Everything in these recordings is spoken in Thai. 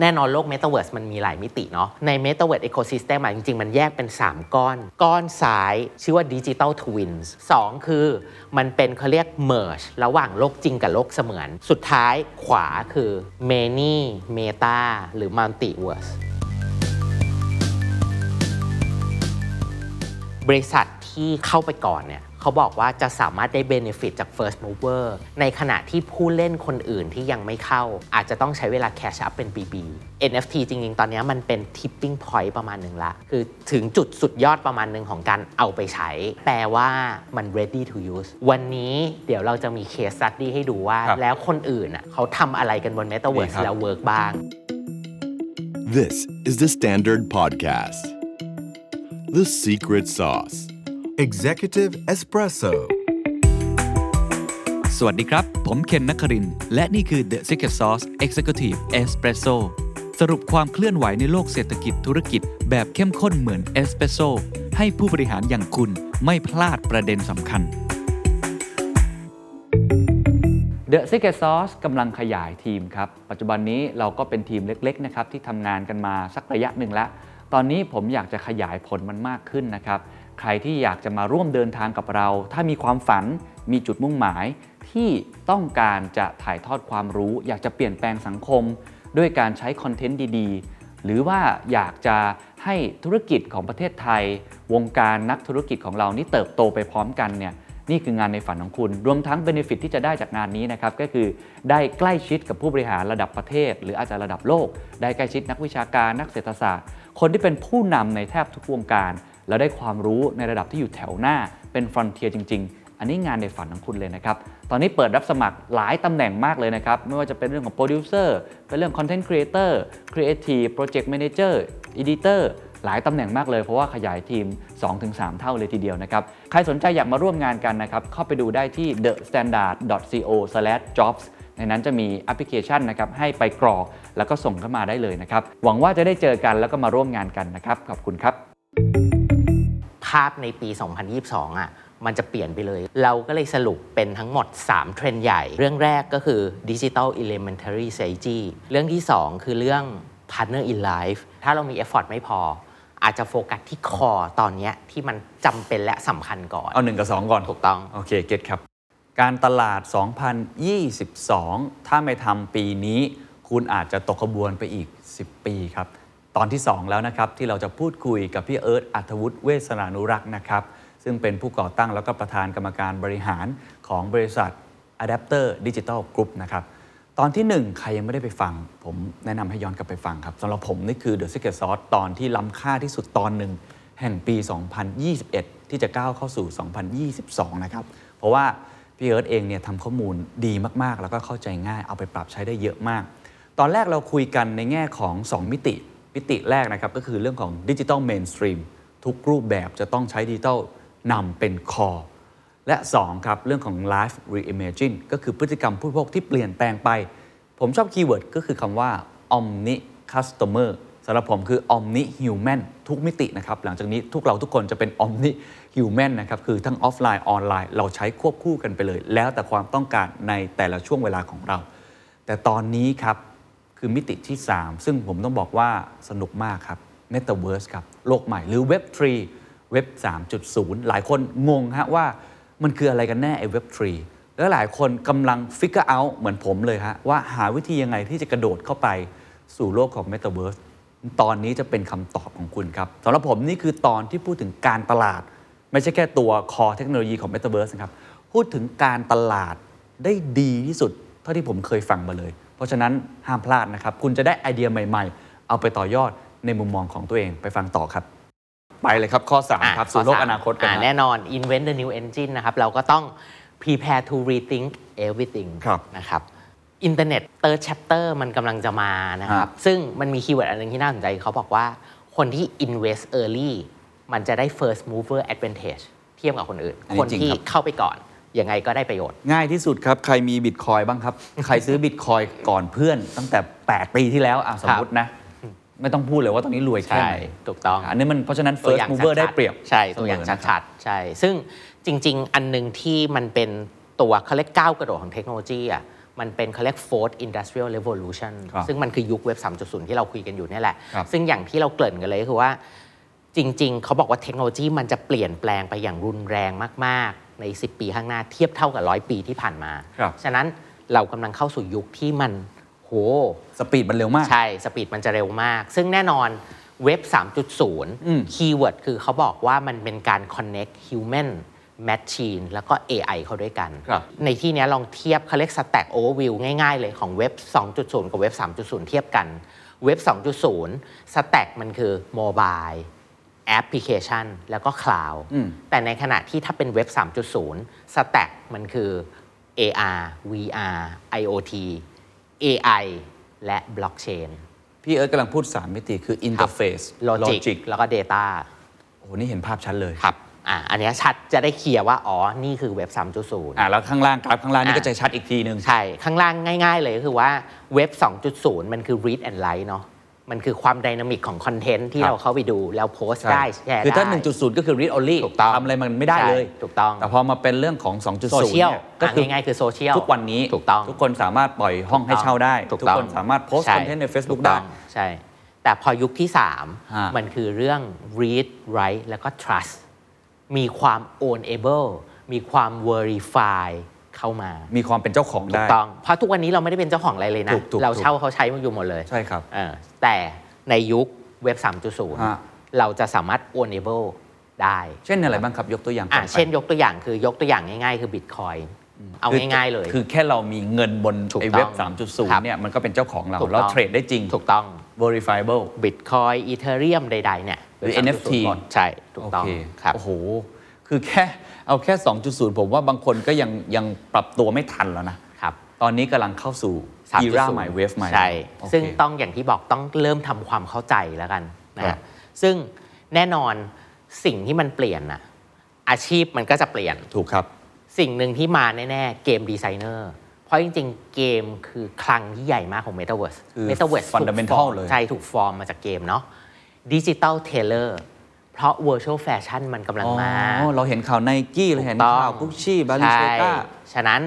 แน่นอนโลก Metaverse มันมีหลายมิติเนาะใน Metaverse Ecosystem อะจริง ๆ มันแยกเป็น 3 ก้อน ก้อนซ้ายชื่อว่า Digital Twins 2คือมันเป็นเขาเรียก Merge ระหว่างโลกจริงกับโลกเสมือน สุดท้ายขวาคือ Many Meta หรือ Multiverse บริษัทที่เข้าไปก่อนเนี่ย เขาบอกว่าจะสามารถได้ benefit จาก first mover ในขณะที่ผู้เล่นคนอื่นที่ยังไม่เข้า อาจจะต้องใช้เวลา cash up เป็นปีๆ NFT จริง ๆ ตอนนี้มันเป็น tipping point ประมาณหนึ่งละ คือถึงจุดสุดยอดประมาณหนึ่งของการเอาไปใช้ แปลว่ามัน ready to use วันนี้เดี๋ยวเราจะมี case study ให้ดูว่าครับแล้วคนอื่นน่ะเขาทำอะไรกันบนดี metaverse ครับแล้ว work บ้าง This is the Standard Podcast. The Secret Sauce. Executive Espresso สวัสดีครับ ผมเคนนักครินทร์และนี่คือ The Secret Sauce Executive Espresso สรุปความเคลื่อนไหวในโลกเศรษฐกิจธุรกิจแบบเข้มข้นเหมือนเอสเปรสโซให้ผู้บริหารอย่างคุณไม่พลาดประเด็นสำคัญ The Secret Sauce กำลังขยายทีมครับ ปัจจุบันนี้เราก็เป็นทีมเล็กๆนะครับที่ทำงานกันมาสักระยะหนึ่งแล้ว ตอนนี้ผมอยากจะขยายผลมันมากขึ้นนะครับ ใครที่อยากจะมาร่วมเดินทางกับเรา ถ้ามีความฝันมีจุดมุ่งหมาย ที่ต้องการจะถ่ายทอดความรู้ อยากจะเปลี่ยนแปลงสังคม ด้วยการใช้คอนเทนต์ดีๆ หรือว่าอยากจะให้ธุรกิจของประเทศไทย วงการนักธุรกิจของเรานี่เติบโตไปพร้อมกันเนี่ยนี่คืองานในฝันของคุณ รวมทั้ง benefit ที่จะได้จากงานนี้นะครับ ก็คือได้ใกล้ชิดกับผู้บริหารระดับประเทศ หรืออาจจะระดับโลก ได้ใกล้ชิดนักวิชาการนักเศรษฐศาสตร์ คนที่เป็นผู้นำในแทบทุกวงการ แล้วได้ความรู้ในระดับที่อยู่แถวหน้าเป็น frontier จริง ๆ อันนี้งานในฝันของคุณเลยนะครับ ตอนนี้เปิดรับสมัครหลายตำแหน่งมากเลยนะครับ ไม่ว่าจะเป็นเรื่องของโปรดิวเซอร์เป็นเรื่อง content creator creative project manager editor หลายตำแหน่งมากเลยเพราะว่าขยายทีม 2-3 เท่าเลยทีเดียวนะครับ ใครสนใจอยากมาร่วมงานกันนะครับ เข้าไปดูได้ที่ thestandard.co/jobs ในนั้นจะมีแอปพลิเคชันนะครับให้ไปกรอกแล้วก็ส่งเข้ามาได้เลยนะครับ หวังว่าจะได้เจอกันแล้วก็มาร่วมงานกันนะครับ ขอบคุณครับาพในปี 2022 อะมันจะเปลี่ยนไปเลย เราก็เลยสรุปเป็นทั้งหมด 3 เทรนด์ใหญ่ เรื่องแรกก็คือ Digital Elementary Strategy เรื่องที่ 2 คือเรื่อง Partner in Life ถ้าเรามี effort ไม่พอ อาจจะโฟกัสที่คอตอนเนี้ยที่มันจำเป็นและสำคัญก่อน เอา 1 กับ 2 ก่อน ถูกต้อง โอเค เก็ตครับ การตลาด 2022 ถ้าไม่ทำปีนี้ คุณอาจจะตกขบวนไปอีก 10 ปีครับ ตอนที่ 2 แล้วนะครับ ที่เราจะพูดคุยกับพี่เอิร์ธอัธวุฒิเวสนานุรักษ์นะครับ ซึ่งเป็นผู้ก่อตั้งแล้วก็ประธานกรรมการบริหารของบริษัท Adapter Digital Group นะครับ ตอนที่ 1 ใครยังไม่ได้ไปฟัง ผมแนะนำให้ย้อนกลับไปฟังครับสำหรับผมนี่คือ The Secret Sauce ตอนที่ล้ำค่าที่สุดตอนหนึ่งแห่งปี 2021 ที่จะก้าวเข้าสู่ 2022 นะครับ เพราะว่าพี่เอิร์ธเองเนี่ยทำข้อมูลดีมาก ๆ แล้วก็เข้าใจง่าย เอาไปปรับใช้ได้เยอะมาก ตอนแรกเราคุยกันในแง่ของ 2 มิติ มิติแรกนะครับก็คือเรื่องของดิจิ t a ลเมนสตรีมทุกรูปแบบจะต้องใช้ digital นำเป็น core และ 2 ครับ เรื่องของ Life Reimagine ก็คือพฤติกรรมผู้บริโภคที่เปลี่ยนแปลงไป ผมชอบ keyword ก็คือคำว่า Omni Customer สำหรับผมคือ Omni Human ทุกมิตินะครับ หลังจากนี้ทุกเราทุกคนจะเป็น Omni Human นะครับ คือทั้งออฟไลน์ออนไลน์ เราใช้ควบคู่กันไปเลย แล้วแต่ความต้องการในแต่ละช่วงเวลาของเรา แต่ตอนนี้ครับ คือมิติที่ 3 ซึ่งผมต้องบอกว่าสนุกมากครับ Metaverse ครับ โลกใหม่หรือ Web 3 Web 3.0 หลายคนงงฮะว่ามันคืออะไรกันแน่ไอ้ Web 3 แล้วหลายคนกำลัง figure out เหมือนผมเลยฮะ ว่าหาวิธียังไงที่จะกระโดดเข้าไปสู่โลกของ Metaverse ตอนนี้จะเป็นคำตอบของคุณครับสำหรับผมนี่คือตอนที่พูดถึงการตลาด ไม่ใช่แค่ตัวคอเทคโนโลยีของ Metaverse นะครับ พูดถึงการตลาดได้ดีที่สุด เท่าที่ผมเคยฟังมาเลย เพราะฉะนั้นห้ามพลาดนะครับ คุณจะได้ไอเดียใหม่ ๆ เอาไปต่อยอดในมุมมองของตัวเองไปฟังต่อครับ ไปเลยครับ ข้อ 3 ครับสู่โลกอนาคตกันอ่นะแน่นอน invent the new engine นะครับ เราก็ต้อง prepare to rethink everything ครับนะครับอินเทอร์เน็ต third chapter มันกำลังจะมานะครับ ซึ่งมันมี keyword อันหนึ่งที่น่าสนใจเขาบอกว่าคนที่ invest early มันจะได้ first mover advantage เทียบกับคนอื่นอันนี้คนจริงที่ครับเข้าไปก่อน ยังไงก็ได้ประโยชน์ ง่ายที่สุดครับ ใครมีบิตคอยน์บ้างครับ ใครซื้อบิตคอยน์ก่อนเพื่อน ตั้งแต่ 8 ปีที่แล้วอะสมมตินะ ไม่ต้องพูดเลยว่าตอนนี้รวยแค่ใช่ไหนถูกต้อง อันนี้มันเพราะฉะนั้นตัว first mover อย่าง mover ชัๆได้เปรียบ ใช่ตัวอย่างเสมนะครับชัดๆใช่ ซึ่งจริง ๆ อันหนึงที่มันเป็นตัวเขาเรียกก้าวกระโดดของเทคโนโลยีอะมันเป็นเขาเรียก fourth industrial revolution ครับซึ่งมันคือยุคเว็บ 3.0 ที่เราคุยกันอยู่เนี่ยแหละครับซึ่งอย่างที่เราเกริ่นกันเลยก็คือว่าจริง ๆ เขาบอกว่าเทคโนโลยีมันจะเปลี่ยนแปลงไปอย่างรุนแรงมาก ๆ ใน 10 ปีข้างหน้าเทียบเท่ากับร้อยปีที่ผ่านมา ครับ ฉะนั้นเรากำลังเข้าสู่ยุคที่มันโห สปีดมันเร็วมาก ใช่ สปีดมันจะเร็วมาก ซึ่งแน่นอนเว็บ ออืม 3.0 keyword คือเขาบอกว่ามันเป็นการ connect human machine แล้วก็ AI เข้าด้วยกัน ครับ ในที่เนี้ยลองเทียบเขาเรียก stack overview ง่าย ๆ เลยของเว็บ 2.0 กับเว็บ 3.0 เทียบกัน เว็บ 2.0 stack มันคือ mobile แอปพลิเคชัน แล้วก็ cloud อืมแต่ในขณะที่ถ้าเป็นเว็บ 3.0 stack มันคือ AR VR IoT AI และ blockchain พี่เอิร์ธกำลังพูด 3 มิติคือ interface logic แล้วก็ data โอ้โหนี่เห็นภาพชัดเลยครับอะอันเนี้ยชัดจะได้เคลียร์ว่า อ๋อ นี่คือเว็บ 3.0 อ่าแล้วข้างล่างกราฟข้างล่างนี่อะก็จะชัดอีกทีหนึ่งใช่ ข้างล่างง่าย ๆ เลยก็คือว่าเว็บ 2.0 มันคือ read and write เนาะ มันคือความ dynamic ของคอนเทนต์ที่ครับ เราเข้าไปดู แล้วโพสต์ใช่ได้แชร์คือถ้าได้1.0 ก็คือ read only ถูกต้องทำอะไรมันไม่ได้เลย ใช่ถูกต้อง แต่พอมาเป็นเรื่องของ 2.0โซเชียลเนี่ยก็คือง่ายๆคือโซเชียล ทุกวันนี้ถูกต้องทุกคนสามารถปล่อยห้องให้เช่าได้ ถูกทุกต้องคนสามารถโพสต์ช่คอนเทนต์ใน Facebook ถูกต้ได้ องใช่ แต่พอยุคที่ ฮะ3 มันคือเรื่อง read write แล้วก็ trust มีความ ownable มีความ verify เข้ามามีความเป็นเจ้าของถูได้ กต้องเพราะทุกวันนี้เราไม่ได้เป็นเจ้าของอะไรเลยนะ ถูกถูก เราถูกเช่าเขาใช้มันอยู่หมดเลยใช่ครับ เออแต่ในยุคเว็บ ฮะ 3.0 เราจะสามารถ ownable ได้ เช่นอะไรบ้างครับยกตัวอย่างอะก่อนไปเช่นยกตัวอย่างคือยกตัวอย่างง่ายๆ คือ Bitcoin เอาคือง่ายๆเลย คือแค่เรามีเงินบนถูกไอ้ต้องเว็บครับ3.0 เนี่ยมันก็เป็นเจ้าของเรา ถูกต้อง เราเทรดได้จริง ถูกต้อง verifiable Bitcoin Ethereum ใดๆเนี่ยหรือเว็บ NFT 3.0หมดใช่ ถูกต้องโเคครับ โอ้โห คือแค่ เอาแค่ 2.0 ผมว่าบางคนก็ยังยังปรับตัวไม่ทันแล้วนะครับ ตอนนี้กำลังเข้าสู่3.0อีราใหม่เวฟใหม่ใช่โอเคซึ่งต้องอย่างที่บอกต้องเริ่มทำความเข้าใจแล้วกันนะครัฮะบซึ่งแน่นอนสิ่งที่มันเปลี่ยนน่ะอาชีพมันก็จะเปลี่ยนถูกครับ สิ่งหนึ่งที่มาแน่ ๆ game designer เพราะจริง ๆ เกมคือคลังที่ใหญ่มากของ Metaverse คือ Metaverse ถูก fundamental form เลยใช่ถูกฟอร์มมาจากเกมเนาะ digital tailor เพราะ Virtual Fashion มันกำลังอ๋อมา เราเห็นข่าวไนกี้เราเห็นข่าวกุชชี่ Balenciaga ใช่ฉะนั้น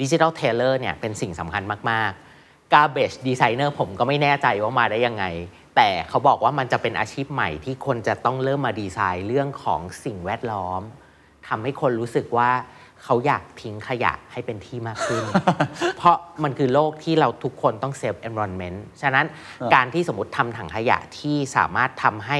digital tailor เนี่ยเป็นสิ่งสำคัญมาก ๆ Garbage Designer ผมก็ไม่แน่ใจว่ามาได้ยังไง แต่เขาบอกว่ามันจะเป็นอาชีพใหม่ที่คนจะต้องเริ่มมาดีไซน์เรื่องของสิ่งแวดล้อมทำให้คนรู้สึกว่าเขาอยากทิ้งขยะให้เป็นที่มากขึ้น เพราะมันคือโลกที่เราทุกคนต้องเซฟ environment ฉะนั้นการที่สมมติทำถังขยะที่สามารถทำให้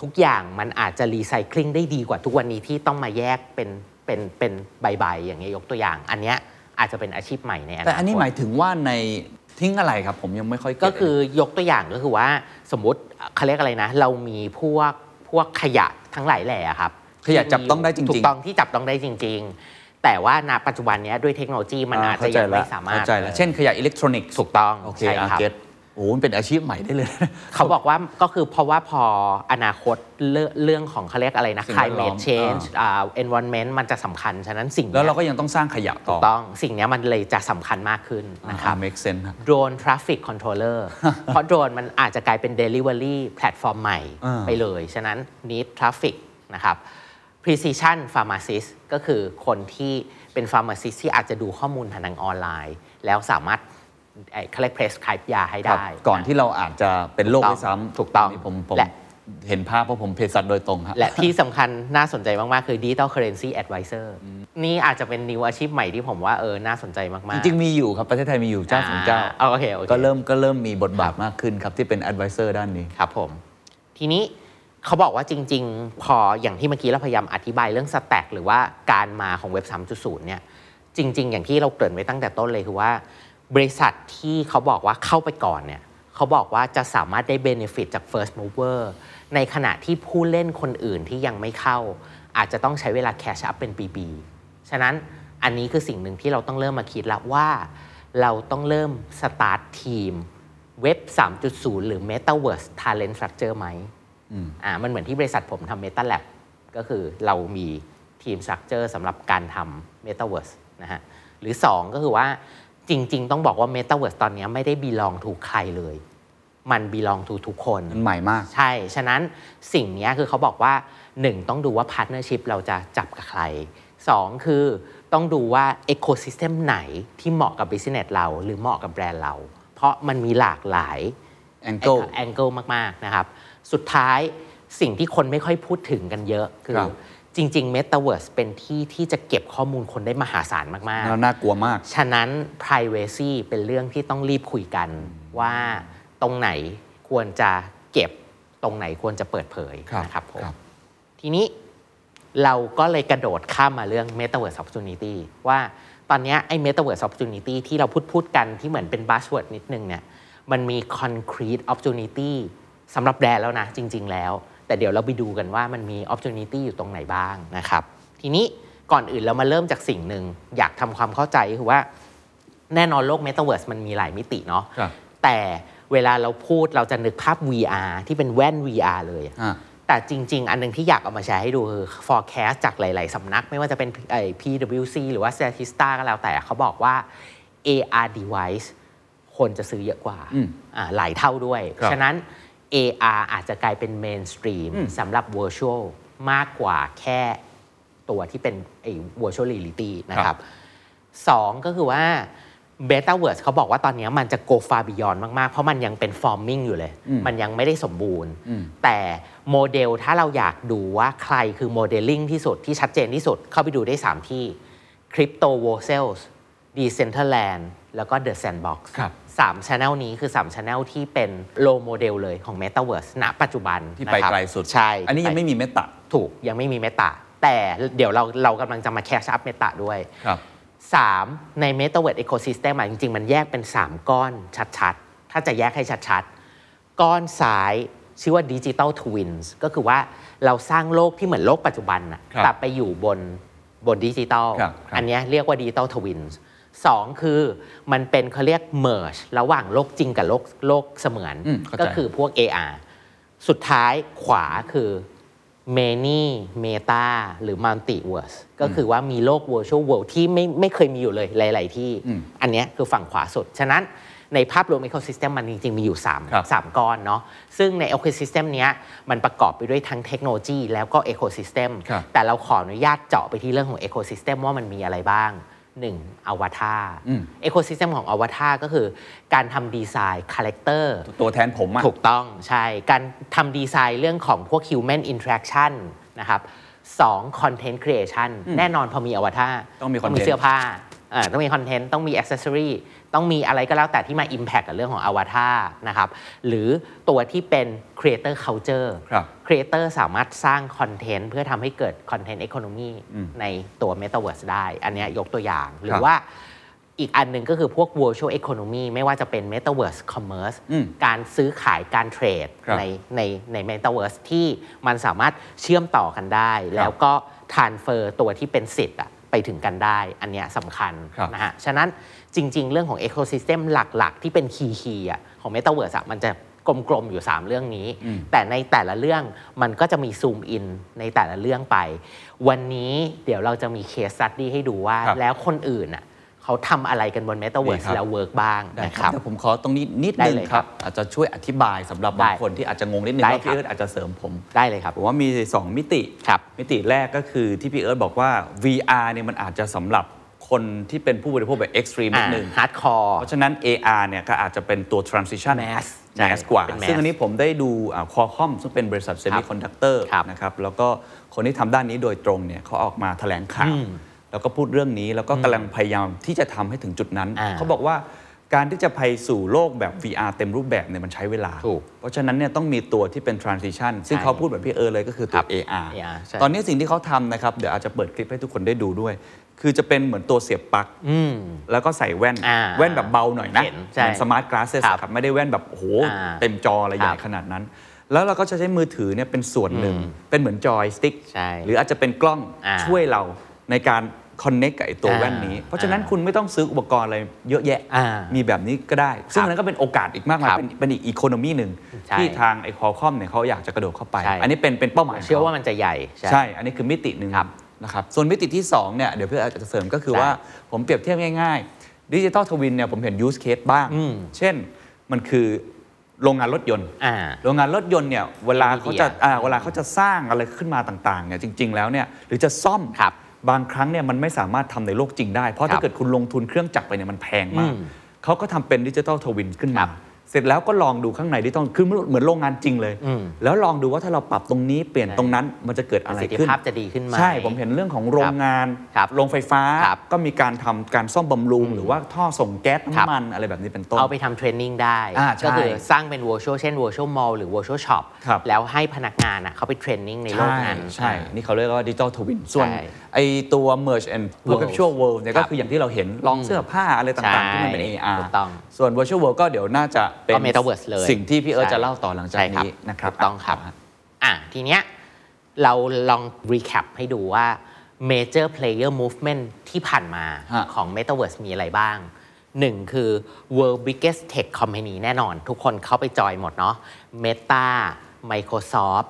ทุกอย่างมันอาจจะรีไซเคิลได้ดีกว่าทุกวันนี้ที่ต้องมาแยกเป็นเป็นเป็นใบๆอย่างเงี้ยยกตัวอย่าง อันเนี้ยอาจจะเป็นอาชีพใหม่ในอนาคตแต่อันนี้หมายถึงว่าในทิ้งอะไรครับ ผมยังไม่ค่อยเตก็คือยกตัวอย่างก็คือว่าสมมติเขาเรียกอะไรนะ เรามีพวกพวกขยะทั้งหลายแหล่อะครับ ขยะจับต้องได้จริงๆถูกต้องที่จับต้องได้จริง ๆ แต่ว่าณปัจจุบันเนี้ยด้วยเทคโนโลยีมันอาจจะยังไม่สามารถเข้าใจแล้วเช่นขยะอิเล็กทรอนิกส์ถูกต้องโอเคใช่อาครับเก็ต โอ้โหมันเป็นอาชีพใหม่ได้เลย เขาบอกว่าก็คือเพราะว่าพออนาคตเรื่องเรื่องของเขาเรียกอะไรนะสิ่งแวดล้อม climate change อ่า environment มันจะสำคัญ ฉะนั้นสิ่งแล้วเนี้ยเราก็ยังต้องสร้างขยะถูต่อกต้องสิ่งเนี้ยมันเลยจะสำคัญมากขึ้นนะครับเมคเซนครับโดรน Traffic Controller เพราะโดรนมันอาจจะกลายเป็น Delivery แพลตฟอร์มใหม่อ่าไปเลย ฉะนั้น Need Traffic นะครับ Precision Pharmacist ก็คือคนที่เป็น Pharmacist ที่อาจจะดูข้อมูลผ่านทางออนไลน์ แล้วสามารถ เอ่อเขาเรียก prescribe ยาให้ครับได้ ก่อนที่เราอาจจะเป็นโรคถูกต้องด้วยซ้ำถูกต้องนนี้ผมผมและเห็นภาพเพราะผมเภสัชโดยตรงฮะและที่สำคัญน่าสนใจมาก ๆ คือ Digital Currency Advisor นี่อาจจะเป็นนิวอาชีพใหม่ที่ผมว่าเออน่าสนใจมากจๆริง ๆ มีอยู่ครับ ประเทศไทยมีอยู่เจ้าสองเจ้าอ่โอเคโอเคก็เริ่มก็เริ่มมีบทบาทมากขึ้นครับ ที่เป็น advisor ด้านนี้ครับผม ทีนี้เขาบอกว่าจริง ๆ พออย่างที่เมื่อกี้เราพยายามอธิบายเรื่องสแต็กหรือว่าการมาของเว็บ 3.0 เนี่ยจริง ๆ อย่างที่เราเกริ่นไว้ตั้งแต่ต้นเลยคือว่า บริษัทที่เขาบอกว่าเข้าไปก่อนเนี่ยเขาบอกว่าจะสามารถได้ benefit จาก first mover ในขณะที่ผู้เล่นคนอื่นที่ยังไม่เข้า อาจจะต้องใช้เวลา cash up เป็นปีๆฉะนั้นอันนี้คือสิ่งหนึ่งที่เราต้องเริ่มมาคิดแล้วว่า เราต้องเริ่ม start ทีมเว็บ 3.0 หรือ Metaverse Talent Structure ไหมอ่ามันเหมือนที่บริษัทผมทำ Meta Lab ก็คือเรามีทีม Structure สำหรับการททำ Metaverse นะฮะหรือ 2 ก็คือว่า จริง ๆ ต้องบอกว่า Metaverse ตอนนี้ไม่ได้ belong to ใครเลย มัน belong to ทุกคน มันใหม่มาก ใช่ ฉะนั้นสิ่งเนี้ยคือเขาบอกว่า 1 ต้องดูว่า partnership เราจะจับกับใคร 2 คือต้องดูว่า Ecosystem ไหนที่เหมาะกับ Business เรา หรือเหมาะกับแบรนด์เรา เพราะมันมีหลากหลาย angle มาก ๆ นะครับ สุดท้ายสิ่งที่คนไม่ค่อยพูดถึงกันเยอะคือครับ จริงๆ Metaverse เป็นที่ที่จะเก็บข้อมูลคนได้มหาศาลมากแล้วน่ากลัวมากๆฉะนั้น Privacy เป็นเรื่องที่ต้องรีบคุยกันว่าตรงไหนควรจะเก็บตรงไหนควรจะเปิดเผยครับนะครับผมครับทีนี้เราก็เลยกระโดดข้ามมาเรื่อง Metaverse Opportunity ว่าตอนเนี้ยไอ้ Metaverse Opportunity ที่เราพูดพูดกันที่เหมือนเป็น buzzword นิดนึงเนี่ยมันมี concrete opportunity สำหรับแบรนด์แล้วนะจริง ๆ แล้ว แต่เดี๋ยวเราไปดูกันว่ามันมี opportunity อยู่ตรงไหนบ้างนะครับ ทีนี้ก่อนอื่นเรามาเริ่มจากสิ่งหนึ่งอยากทำความเข้าใจคือว่าแน่นอนโลก Metaverse มันมีหลายมิติเนาะครับแต่เวลาเราพูดเราจะนึกภาพ VR ที่เป็นแว่น VR เลยอ่าแต่จริง ๆ อันหนึงที่อยากเอามาแชร์ให้ดูคือ forecast จากหลาย ๆ สำนัก ไม่ว่าจะเป็นไอ้ PwC หรือว่า Statista ก็แล้วแต่เขาบอกว่า AR device คนจะซื้อเยอะกว่าอืมอ่าหลายเท่าด้วยครับฉะนั้น AR อาจจะกลายเป็น mainstream อืมสำหรับ virtual มากกว่าแค่ตัวที่เป็นไอ้ virtual reality นะครับสองก็คือว่า Betaverse เขาบอกว่าตอนนี้มันจะ go far beyond มาก ๆ เพราะมันยังเป็น forming อยู่เลยอืมมันยังไม่ได้สมบูรณ์อืมแต่โมเดลถ้าเราอยากดูว่าใครคือโมเดลลิ่งที่สุดที่ชัดเจนที่สุด เข้าไปดูได้ 3 ที่ Crypto v o c e l s Decentraland แล้วก็ The Sandbox ครับ สาม channel นี้คือ3 channel ที่เป็น role model เลยของ Metaverse ณ ปัจจุบันที่ไปนะครับไกลสุด ใช่อันนี้ยังไม่มีเมตาถูกยังไม่มีเมตาแต่เดี๋ยวเราเรากำลังจะมา catch up เมตาด้วย ครับ 3 ใน Metaverse Ecosystem อะจริง ๆ มันแยกเป็น 3 ก้อนชัดๆ ถ้าจะแยกให้ชัดๆ ก้อนซ้ายชื่อว่า Digital Twins ก็คือว่าเราสร้างโลกที่เหมือนโลกปัจจุบันน่ะครับแต่ไปอยู่บนบนดิจิตอลครับครับ อันเนี้ยเรียกว่า Digital Twins สองคือมันเป็นเขาเรียก merge ระหว่างโลกจริงกับโลกโลกเสมือน อืมเข้าใจ ก็คือพวก AR สุดท้ายขวาคือ many meta หรือ multiverse ก็คือว่ามีโลก virtual world ที่ไม่ไม่เคยมีอยู่เลยหลาย ๆ ที่ อืมอันเนี้ยคือฝั่งขวาสุด ฉะนั้นในภาพรวม ecosystem มันจริง ๆ มีอยู่ครับ 3 3 ก้อนเนาะซึ่งใน ecosystem เนี้ยมันประกอบไปด้วยทั้งเทคโนโลยีแล้วก็ ecosystem ครับ แต่เราขออนุญาตเจาะไปที่เรื่องของ ecosystem ว่ามันมีอะไรบ้าง 1. อวตารอืม ecosystem ของอวตารก็คือ การทำ design character ตัวแทนผมอะถูกต้องใช่ การทำดีไซน์เรื่องของพวก human interaction นะครับสอง content creation แน่นอนพอมีอวตารต้องมีต้องมี content เสื้อผ้าอ่า ต้องมีคอนเทนต์ต้องมี accessory ต้องมีอะไรก็แล้วแต่ที่มา impact กับเรื่องของอวตารนะครับหรือตัวที่เป็น creator culture ครับ creator สามารถสร้างคอนเทนต์เพื่อทำให้เกิด content economy ในตัว metaverse ได้ อันเนี้ยยกตัวอย่างหรืครัอบว่าอีกอันหนึ่งก็คือพวก virtual economy ไม่ว่าจะเป็น metaverse commerce อืมการซื้อขายการเทรดครับในในใน Metaverse ที่มันสามารถเชื่อมต่อกันได้ แล้วก็ transfer ตัวที่เป็นสิทธิ์อะ ไปถึงกันได้ อันเนี้ยสำคัญครับนะฮะ ฉะนั้นจริง ๆ เรื่องของ Ecosystem หลักๆ ที่เป็น key key อะของ Metaverse อะมันจะกลมๆ อยู่ 3 เรื่องนี้แต่ในแต่ละเรื่องมันก็จะมี zoom in ในแต่ละเรื่องไป วันนี้เดี๋ยวเราจะมีเคส s ั u ดี้ให้ดูว่า ครับ แล้วคนอื่นอะ เขาทำอะไรกันบนดี Metaverse ครับ แล้ว work บ้างนะครับ ได้ครับแต่ผมขอตรงนี้นิดนึงได้เลยคครับอาจจะช่วยอธิบายสำหรับได้บางคนที่อาจจะงงนิดนึงได้ว่าครับพี่เอิร์ธอาจจะเสริมผม ได้เลยครับ ผมว่ามี 2 มิติ ครับมิติแรกก็คือที่พี่เอิร์ธบอกว่า VR เนี่ยมันอาจจะสำหรับคนที่เป็นผู้บริโภคแบบ extreme นิดนึง hardcore เพราะฉะนั้น AR เนี่ยก็อาจจะเป็นตัว transition mass mass กว่า เป็น mass ซึ่งอันนี้ผมได้ดู Qualcomm ซึ่งเป็นบริษัทเซมิคอนดักเตอร์ครับนะครับ แล้วก็คนที่ทำด้านนี้โดยตรงเนี่ยเขาออกมาแถลงข่าวอืม แล้วก็พูดเรื่องนี้แล้วก็กำลังพยายามที่จะทำให้ถึงจุดนั้น อ่าเขาบอกว่าการที่จะไปสู่โลกแบบ VR เต็มรูปแบบเนี่ยมันใช้เวลา ถูกเพราะฉะนั้นเนี่ยต้องมีตัวที่เป็น transition ซึ่งใช่เขาพูดแบบพี่เอิร์ธเลยก็คือตัครัวบ AR AR ใช่ ตอนนี้สิ่งที่เขาทำนะครับ เดี๋ยวอาจจะเปิดคลิปให้ทุกคนได้ดูด้วย คือจะเป็นเหมือนตัวเสียบปลั๊ก อืม แล้วก็ใส่แว่นอ่าแว่นแบบเบาหน่อยนะเห็น ใช่ เหมือน smart glasses ครับครับไม่ได้แว่นแบบโอ้โหอ่าเต็มจออะไรใหญ่ครับขนาดนั้น แล้วเราก็จะใช้มือถือเนี่ยเป็นส่วนหนึ่ง เป็นเหมือนจอยสติ๊กใช่หรืออาจจะเป็นกล้องอ่าช่วยเรา ในการ connect กับไอ้ตัวอ่าแว่นนี้ เพราะฉะนั้นอ่าคุณไม่ต้องซื้ออุปกรณ์อะไรเยอะแยะอ่ามีแบบนี้ก็ได้ ซึ่งอันนั้นก็เป็นโอกาสอีกมากมายครับเป็นเป็นอีก economy หนึ่งใช่ที่ทางไอ้ Qualcomm เนี่ยเขาอยากจะกระโดดเข้าไปใช่อันนี้เป็นเป็นเป้าหมายของเขา เชื่อว่ามันจะใหญ่ ใช่ อันนี้คือมิติหนึ่งครับนะครับ ส่วนมิติที่2เนี่ยเดี๋ยวพี่อาจจะเสริมก็คือได้ว่าผมเปรียบเทียบง่ายๆดิจิ t a ลทวินเนี่ยผมเห็น use case บ้างอืมเช่นมันคือโรงงานรถยนต์อ่าโรงงานรถยนต์เนี่ยเวลาเขาจะ NVIDIA อ่าเวลาเขาจะสร้างอะไรขึ้นมาต่างๆเนี่ยจริง ๆ แล้วเนี่ยหรือจะซ่อมครั บบางครั้งเนี่ยมันไม่สามารถทำในโลกจริงได้ เพราะครัถ้าเกิดคุณลงทุนเครื่องจักรไปเนี่ยมันแพงมากอืมเขาก็ทำเป็นดิจิ t a ลทวินขึ้นครัมาบ เสร็จแล้วก็ลองดูข้างในดิจิตอลคือเหมือนโรงงานจริงเลย อืม แล้วลองดูว่าถ้าเราปรับตรงนี้เปลี่ยนใช่ตรงนั้นมันจะเกิดอะไรขึ้น ประสิทธิภาพจะดีขึ้นไหม ใช่ ผมเห็นเรื่องของโรงงานครับโรงไฟฟ้าครับก็มีการทำการซ่อมบำรุงอืมหรือว่าท่อส่งแก๊สครับ น้ำมันอะไรแบบนี้เป็นต้น เอาไปทำ training ได้ อ่าใช่ก็คือสร้างเป็น virtual เช่น virtual mall หรือ virtual shop ครับแล้วให้พนักงานอะเขาไป training ในโลกนั้น ใช่ นี่เขาเรียกว่าดิจิ t a ลทวินส่วนใช่ไอตัว merge and perpetual world เนี่ยครับ ก็คืออย่างที่เราเห็นลองเสื้อผ้าอะไรต่างๆ ที่มันเป็น ใช่ AR ถูกต้อง ส่วน virtual world ก็เดี๋ยวน่าจะ เป็นก็ Metaverse เลยสิ่งที่พี่เอิร์ธใช่จะเล่าต่อหลังจากใช่ครับนี้นะครับถูกต้องครับอะทีเนี้ยเราลอง recap ให้ดูว่า major player movement ที่ผ่านมาฮะของ Metaverse มีอะไรบ้างหนึ่งคือ world biggest tech company แน่นอน ทุกคนเข้าไปจอยหมดเนาะ Meta Microsoft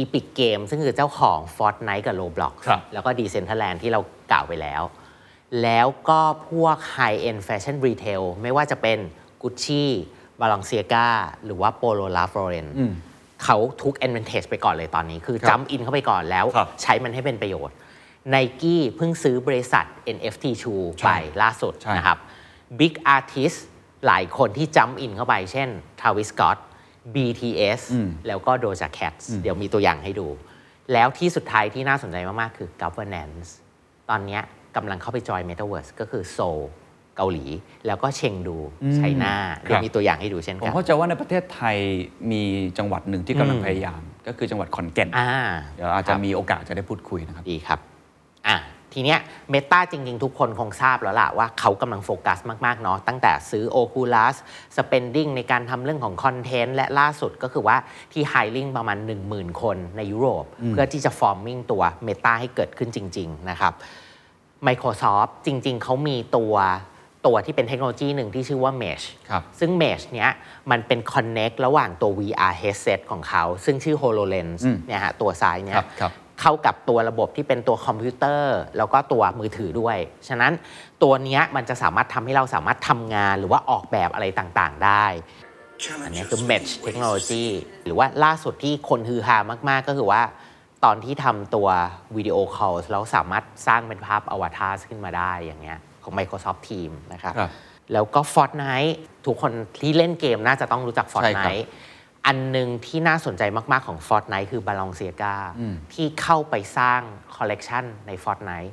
Epic Game ซึ่งคือเจ้าของ Fortnite กับ Roblox ครับแล้วก็ Decentraland ที่เรากล่าวไปแล้ว แล้วก็พวก High End Fashion Retail ไม่ว่าจะเป็น Gucci Balenciaga หรือว่า Polo Ralph Lauren เขาทุก advantage ไปก่อนเลยตอนนี้ คือครับจัมอินเข้าไปก่อนแล้วครับใช้มันให้เป็นประโยชน์ Nike เพิ่งซื้อบริษัท NFT Shoe ใช่ไปล่าสุดใช่นะครับ Big Artist หลายคนที่จัมอินเข้าไป เช่น Travis Scott BTS แล้วก็ Doja Cat เดี๋ยวมีตัวอย่างให้ดู แล้วที่สุดท้ายที่น่าสนใจมาก ๆ คือ governance ตอนเนี้ยกำลังเข้าไปจอย Metaverse ก็คือโซล เกาหลี แล้วก็เชงดูไชน่าเดี๋ยวมีตัวอย่างให้ดูเช่นผมกันเข้าใจว่าในประเทศไทยมีจังหวัดหนึ่งที่กำลังอืมพยายาม ก็คือจังหวัดขอนแก่นอ่าเดี๋ยวอาจจะมีโอกาสจะได้พูดคุยนะครับดีครับอะทีเนี้ยเมตาจริง ๆ ทุกคนคงทราบแล้วล่ะว่าเขากำลังโฟกัสมาก ๆ เนาะตั้งแต่ซื้อ Oculus spending ในการทำเรื่องของคอนเทนต์และล่าสุดก็คือว่าที่ hiring ประมาณ 10,000 คนในยุโรป เพื่อที่จะ forming ตัว Meta ให้เกิดขึ้นจริง ๆ นะครับ Microsoft จริง ๆ เขามีตัว ตัวที่เป็นเทคโนโลยีหนึ่งที่ชื่อว่า Mesh ครับซึ่ง Mesh เนี้ยมันเป็น connect ระหว่างตัว VR headset ของเขา ซึ่งชื่อ HoloLens อืมเนี่ยฮะตัวซ้ายเนี่ครัยบครับเข้ากับตัวระบบที่เป็นตัวคอมพิวเตอร์ แล้วก็ตัวมือถือด้วย ฉะนั้นตัวเนี้ยมันจะสามารถทำให้เราสามารถทำงานหรือว่าออกแบบอะไรต่างๆ ได้ อันนี้คือ Mesh Technology หรือว่าล่าสุดที่คนฮือฮามากๆ ก็คือว่าตอนที่ทำตัววิดีโอคอลแล้วสามารถสร้างเป็นภาพอวตารขึ้นมาได้อย่างเงี้ย ของ Microsoft Teams นะครับครับ แล้วก็ Fortnite ทุกคนที่เล่นเกมน่าจะต้องรู้จัก ใช่ครับ Fortnite อันหนึ่งที่น่าสนใจมาก ๆ ของ Fortnite คือ Balenciaga ที่เข้าไปสร้างคอลเลกชันใน Fortnite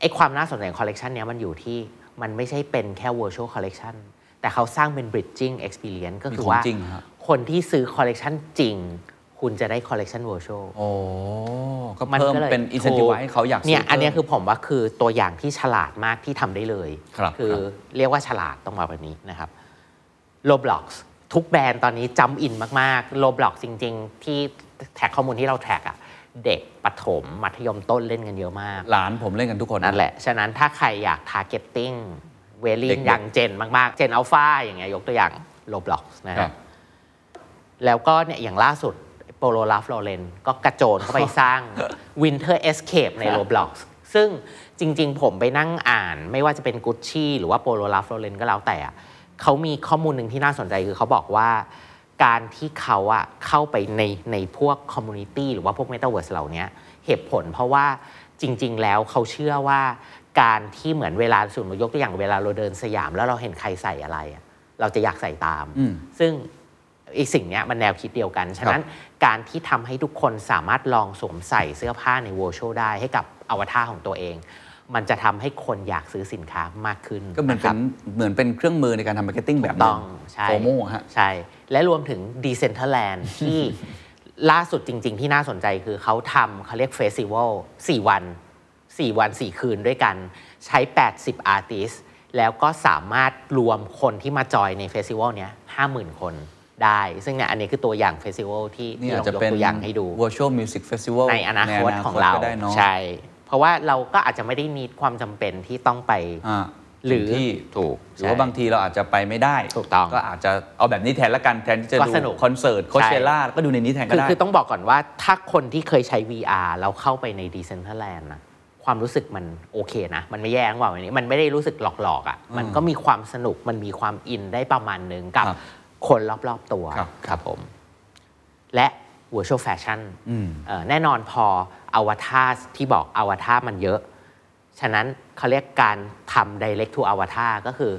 ไอความน่าสนใจของคอลเลกชันเนี้ยมันอยู่ที่มันไม่ใช่เป็นแค่ virtual collection แต่เขาสร้างเป็น bridging experience ก็คือมีของว่า จริงฮะ คนที่ซื้อคอลเลกชันจริง คุณจะได้คอลเลกชัน virtual โอ้ก็เลยเป็น incentive ให้เขาอยากซื้อเพิ่ม เนี่ยอันเนี้ยพิ่ม คือผมว่าคือตัวอย่างที่ฉลาดมากที่ทำได้เลยครับครับ เรียกว่าฉลาดต้องมาแบบนี้นะครับ Roblox ทุกแบรนด์ตอนนี้ jump in มาก ๆ Roblox จริง ๆ ที่ track ข้อมูลที่เรา track อะเด็กประถมมัธยมต้นเล่นกันเยอะมาก หลานผมเล่นกันทุกคน นั่นแหละ ฉะนั้นถ้าใครอยาก targeting เวลิเด็งกๆ อย่างเจนมากๆ เจนอัลฟาอย่างเงี้ยยกตัวอย่าง Roblox นะคครับ แล้วก็เนี่ยอย่างล่าสุด Polo Ralph Lauren ก็กระโจนเข้าไปสร้าง Winter Escape ใน Roblox ซึ่งจริง ๆ ผมไปนั่งอ่าน ไม่ว่าจะเป็น Gucci หรือว่า Polo Ralph Lauren ก็แล้วแต่อะเขามีข้อมูลหนึ่งที่น่าสนใจคือเขาบอกว่าการที่เขาอะเข้าไปในในพวก community หรือว่าพวก Metaverse เหล่านี้เหตุผลเพราะว่าจริง ๆ แล้วเขาเชื่อว่าการที่เหมือนเวลาสมมติยกตัวอย่างเวลาเราเดินสยามแล้วเราเห็นใครใส่อะไรอะเราจะอยากใส่ตามอืมซึ่ง อีกสิ่งเนี้ยมันแนวคิดเดียวกัน ฉะนั้นการที่ทำให้ทุกคนสามารถลองสวมใส่เสื้อผ้าใน virtual ได้ให้กับอวตารของตัวเอง มันจะทำให้คนอยากซื้อสินค้ามากขึ้น ก็เหมือนนะคเป็นเหมือนเป็นเครื่องมือในการทำ marketing แบบหนึ่ง ต้องใช่ FOMO ฮะใช่ และรวมถึง Decentraland ที่ล่าสุดจริง ๆ ที่น่าสนใจคือเขาทำเขาเรียก festival 4วัน 4 วัน 4 คืนด้วยกัน ใช้ 80 artist แล้วก็สามารถรวมคนที่มา join ใน festival เนี้ย50,000 คน ได้ ซึ่งเนี่ยอันนี้คือตัวอย่าง festival ที่นี่ที่อาลจองจะยกเป็นตัวอย่างให้ดู virtual music festival ในอนาคตของเราก็ได้เนาะใช่ เพราะว่าเราก็อาจจะไม่ได้มีความจำเป็นที่ต้องไปอ่าหรือที่ถูกหรือว่าบางทีเราอาจจะไปไม่ได้ถูกต้องก็อาจจะเอาแบบนี้แทนละกันแทนที่จะก็ดูสนุกคอนเสิร์ตโคเชล่าก็ดูในนี้แทนก็คือได้คือต้องบอกก่อนว่าถ้าคนที่เคยใช้ VR แล้วเข้าไปใน Decentraland นะความรู้สึกมันโอเคนะ มันไม่แย่งว่าวันนี้ มันไม่ได้รู้สึกหลอกๆอะ่ะมันก็มีความสนุกมันมีความอินได้ประมาณหนึ่งกับ ครับคนรอบๆตัวครับครับผม และ virtual fashion อืมเอ่อแน่นอนพออวตารที่บอกอวตารมันเยอะ ฉะนั้นเขาเรียกการทำ direct to avatar ก็คือ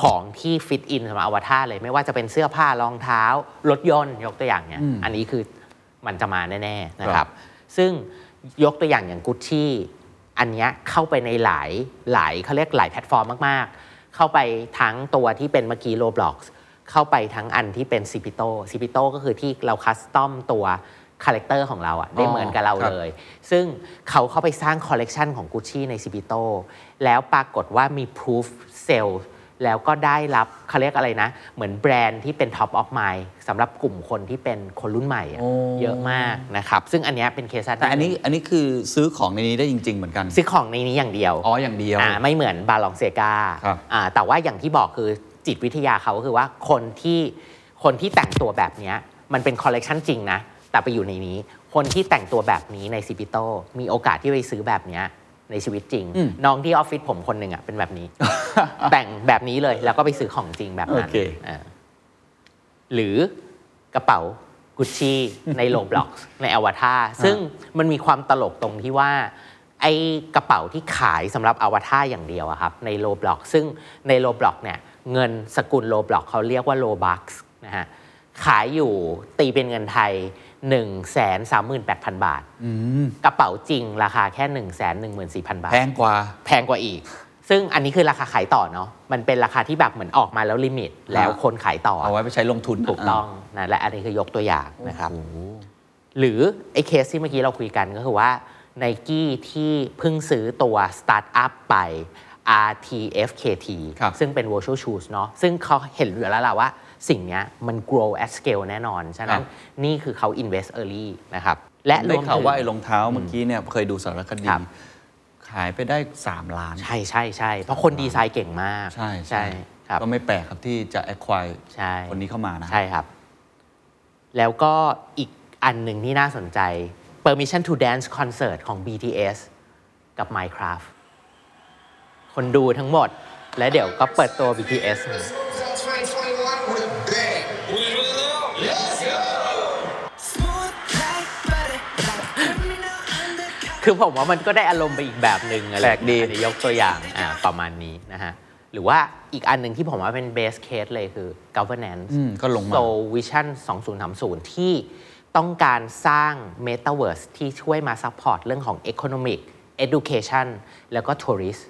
ของที่ fit in สำหรับ avatar เลยไม่ว่าจะเป็นเสื้อผ้ารองเท้า รถยนต์ยกตัวอย่างเนี่ย อันนี้คือมันจะมาแน่ ๆ นะครับ ซึ่งยกตัวอย่างอย่างกุชชี่อันเนี้ยเข้าไปในหลายหลายเขาเรียกหลายแพลตฟอร์มมาก ๆ เข้าไปทั้งตัวที่เป็นเมื่อกี้ Roblox เข้าไปทั้งอันที่เป็น c i p i t o c i p i t o ก็คือที่เรา custom ตัว character ของเราอะได้เหมือนกับเราครับเลย ซึ่งเขาเข้าไปสร้างคอลเลกชันของ Gucci ใน c i p i t o แล้วปรากฏว่ามี proof sale แล้วก็ได้รับเขาเรียกอะไรนะ เหมือนแบรนด์ที่เป็น top of mind สำหรับกลุ่มคนที่เป็นคนรุ่นใหม่อะโอ้เยอะมากนะครับ ซึ่งอันเนี้ยเป็นเคสแต่อันนี้อันนี้คือซื้อของในนี้ได้จริง ๆ เหมือนกัน ซื้อของในนี้อย่างเดียว อ๋อ อย่างเดียวอ่าไม่เหมือน Balenciaga ครับอ่าแต่ว่าอย่างที่บอกคือ จิตวิทยาเขาก็คือว่าคนที่คนที่แต่งตัวแบบเนี้ยมันเป็นคอลเลกชันจริงนะ แต่ไปอยู่ในนี้ คนที่แต่งตัวแบบนี้ใน Zepeto มีโอกาสที่ไปซื้อแบบเนี้ยในชีวิตจริง น้องที่ออฟฟิศผมคนหนึ่งอะเป็นแบบนี้ แต่งแบบนี้เลยแล้วก็ไปซื้อของจริงแบบนั้นโอเคอ่าหรือกระเป๋ากุชชี่ใน Roblox ในอวตารซึ่งมันมีความตลกตรงที่ว่าไอ้กระเป๋าที่ขายสำหรับอวตารอย่างเดียวอะครับใน Roblox ซึ่งใน Roblox เนี่ย เงินสกุล Roblox เขาเรียกว่า Robux นะฮะขายอยู่ตีเป็นเงินไทย 1 3 8 0 0 0 บาท กระเป๋าจริงราคาแค่ 1 1 4 0 0 0 บาท แพงกว่าแพงกว่าอีก ซึ่งอันนี้คือราคาขายต่อเนาะมันเป็นราคาที่แบบเหมือนออกมาแล้ว limit แล้วคนขายต่อ เอาไว้ไปใช้ลงทุนถูกต้องนะและอันนี้คือยกตัวอย่างนะครับโอ้โหหรือไอ้เคสที่เมื่อกี้เราคุยกันก็คือว่า n i กี้ที่เพิ่งซื้อตัวสตาร์ทอัพไป RTFKT ครับซึ่งเป็น virtual shoes เนาะซึ่งเขาเห็นอยู่แล้วล่ะว่าสิ่งเนี้ยมัน grow at scale แน่นอน ฉะนั้นนี่คือเขา invest early นะครับ และรได้วมข่าวถึงว่าไอ้รองเท้าเมื่อกี้เนี่ยเคยดูสารคดีครับขายไปได้ 3 ล้าน ใช่ใช่ใช่เพราะคนดีไซน์เก่งมาก ใช่ใช่ครับก็ไม่แปลกครับที่จะ acquire ใช่คนนี้เข้ามานะใช่ครับ แล้วก็อีกอันหนึ่งที่น่าสนใจ Permission to Dance Concert ของ BTS กับ Minecraft คนดูทั้งหมด และเดี๋ยวก็เปิดตัว BTS นะ2021 with a bang. We will Let's go. Smooth like butter, like criminal undercover. คือผมว่ามันก็ได้อารมณ์ไปอีกแบบหนึ่งอะไรแปลกดี อันนี้ยกตัวอย่างอ่าประมาณนี้นะฮะ หรือว่าอีกอันหนึ่งที่ผมว่าเป็น base case เลยคือ governance อืมก็ลงมา So Vision 2030 ที่ต้องการสร้าง Metaverse ที่ช่วยมา support เรื่องของ Economic Education แล้วก็ Tourist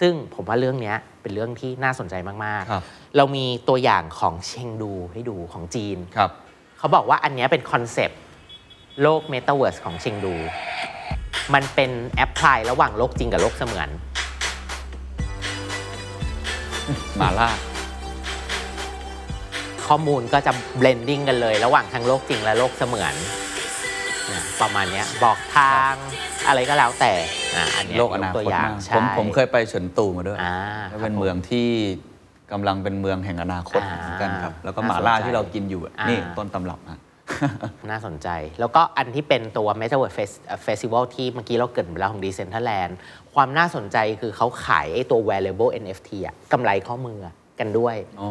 ซึ่งผมว่าเรื่องเนี้ยเป็นเรื่องที่น่าสนใจมากครับๆเรามีตัวอย่างของเชงดูให้ดูของจีนครับเขาบอกว่าอันเนี้ยเป็นคอนเซปต์โลก Metaverse ของเชงดู มันเป็นแอปพลายระหว่างโลกจริงกับโลกเสมือนหมาล่าข้อมูลก็จะ blending กันเลย ระหว่างทั้งโลกจริงและโลกเสมือนเนี่ยประมาณเนี้ยบอกทาง อะไรก็แล้วแต่อะอันเนี้ยโลกอนาตัควตอย่างมากใช่ผมผมเคยไปเฉิงตูมาด้วยอ่าแล้วเป็นครับผมเมืองที่กำลังเป็นเมืองแห่งอนาคตอ่าเหมือนกันครับ แล้วก็หมาล่าน่าสนใจที่เรากินอยู่อะอ่านี่ นี่ต้นตำรับฮะ น่าสนใจ แล้วก็อันที่เป็นตัว Metaverse Fest- Festival ที่เมื่อกี้เราเกริ่นไปแล้วของ Decentraland ความน่าสนใจคือเขาขายไอ้ตัว Wearable NFT อะกำไลข้อมือ กันด้วยอ๋อ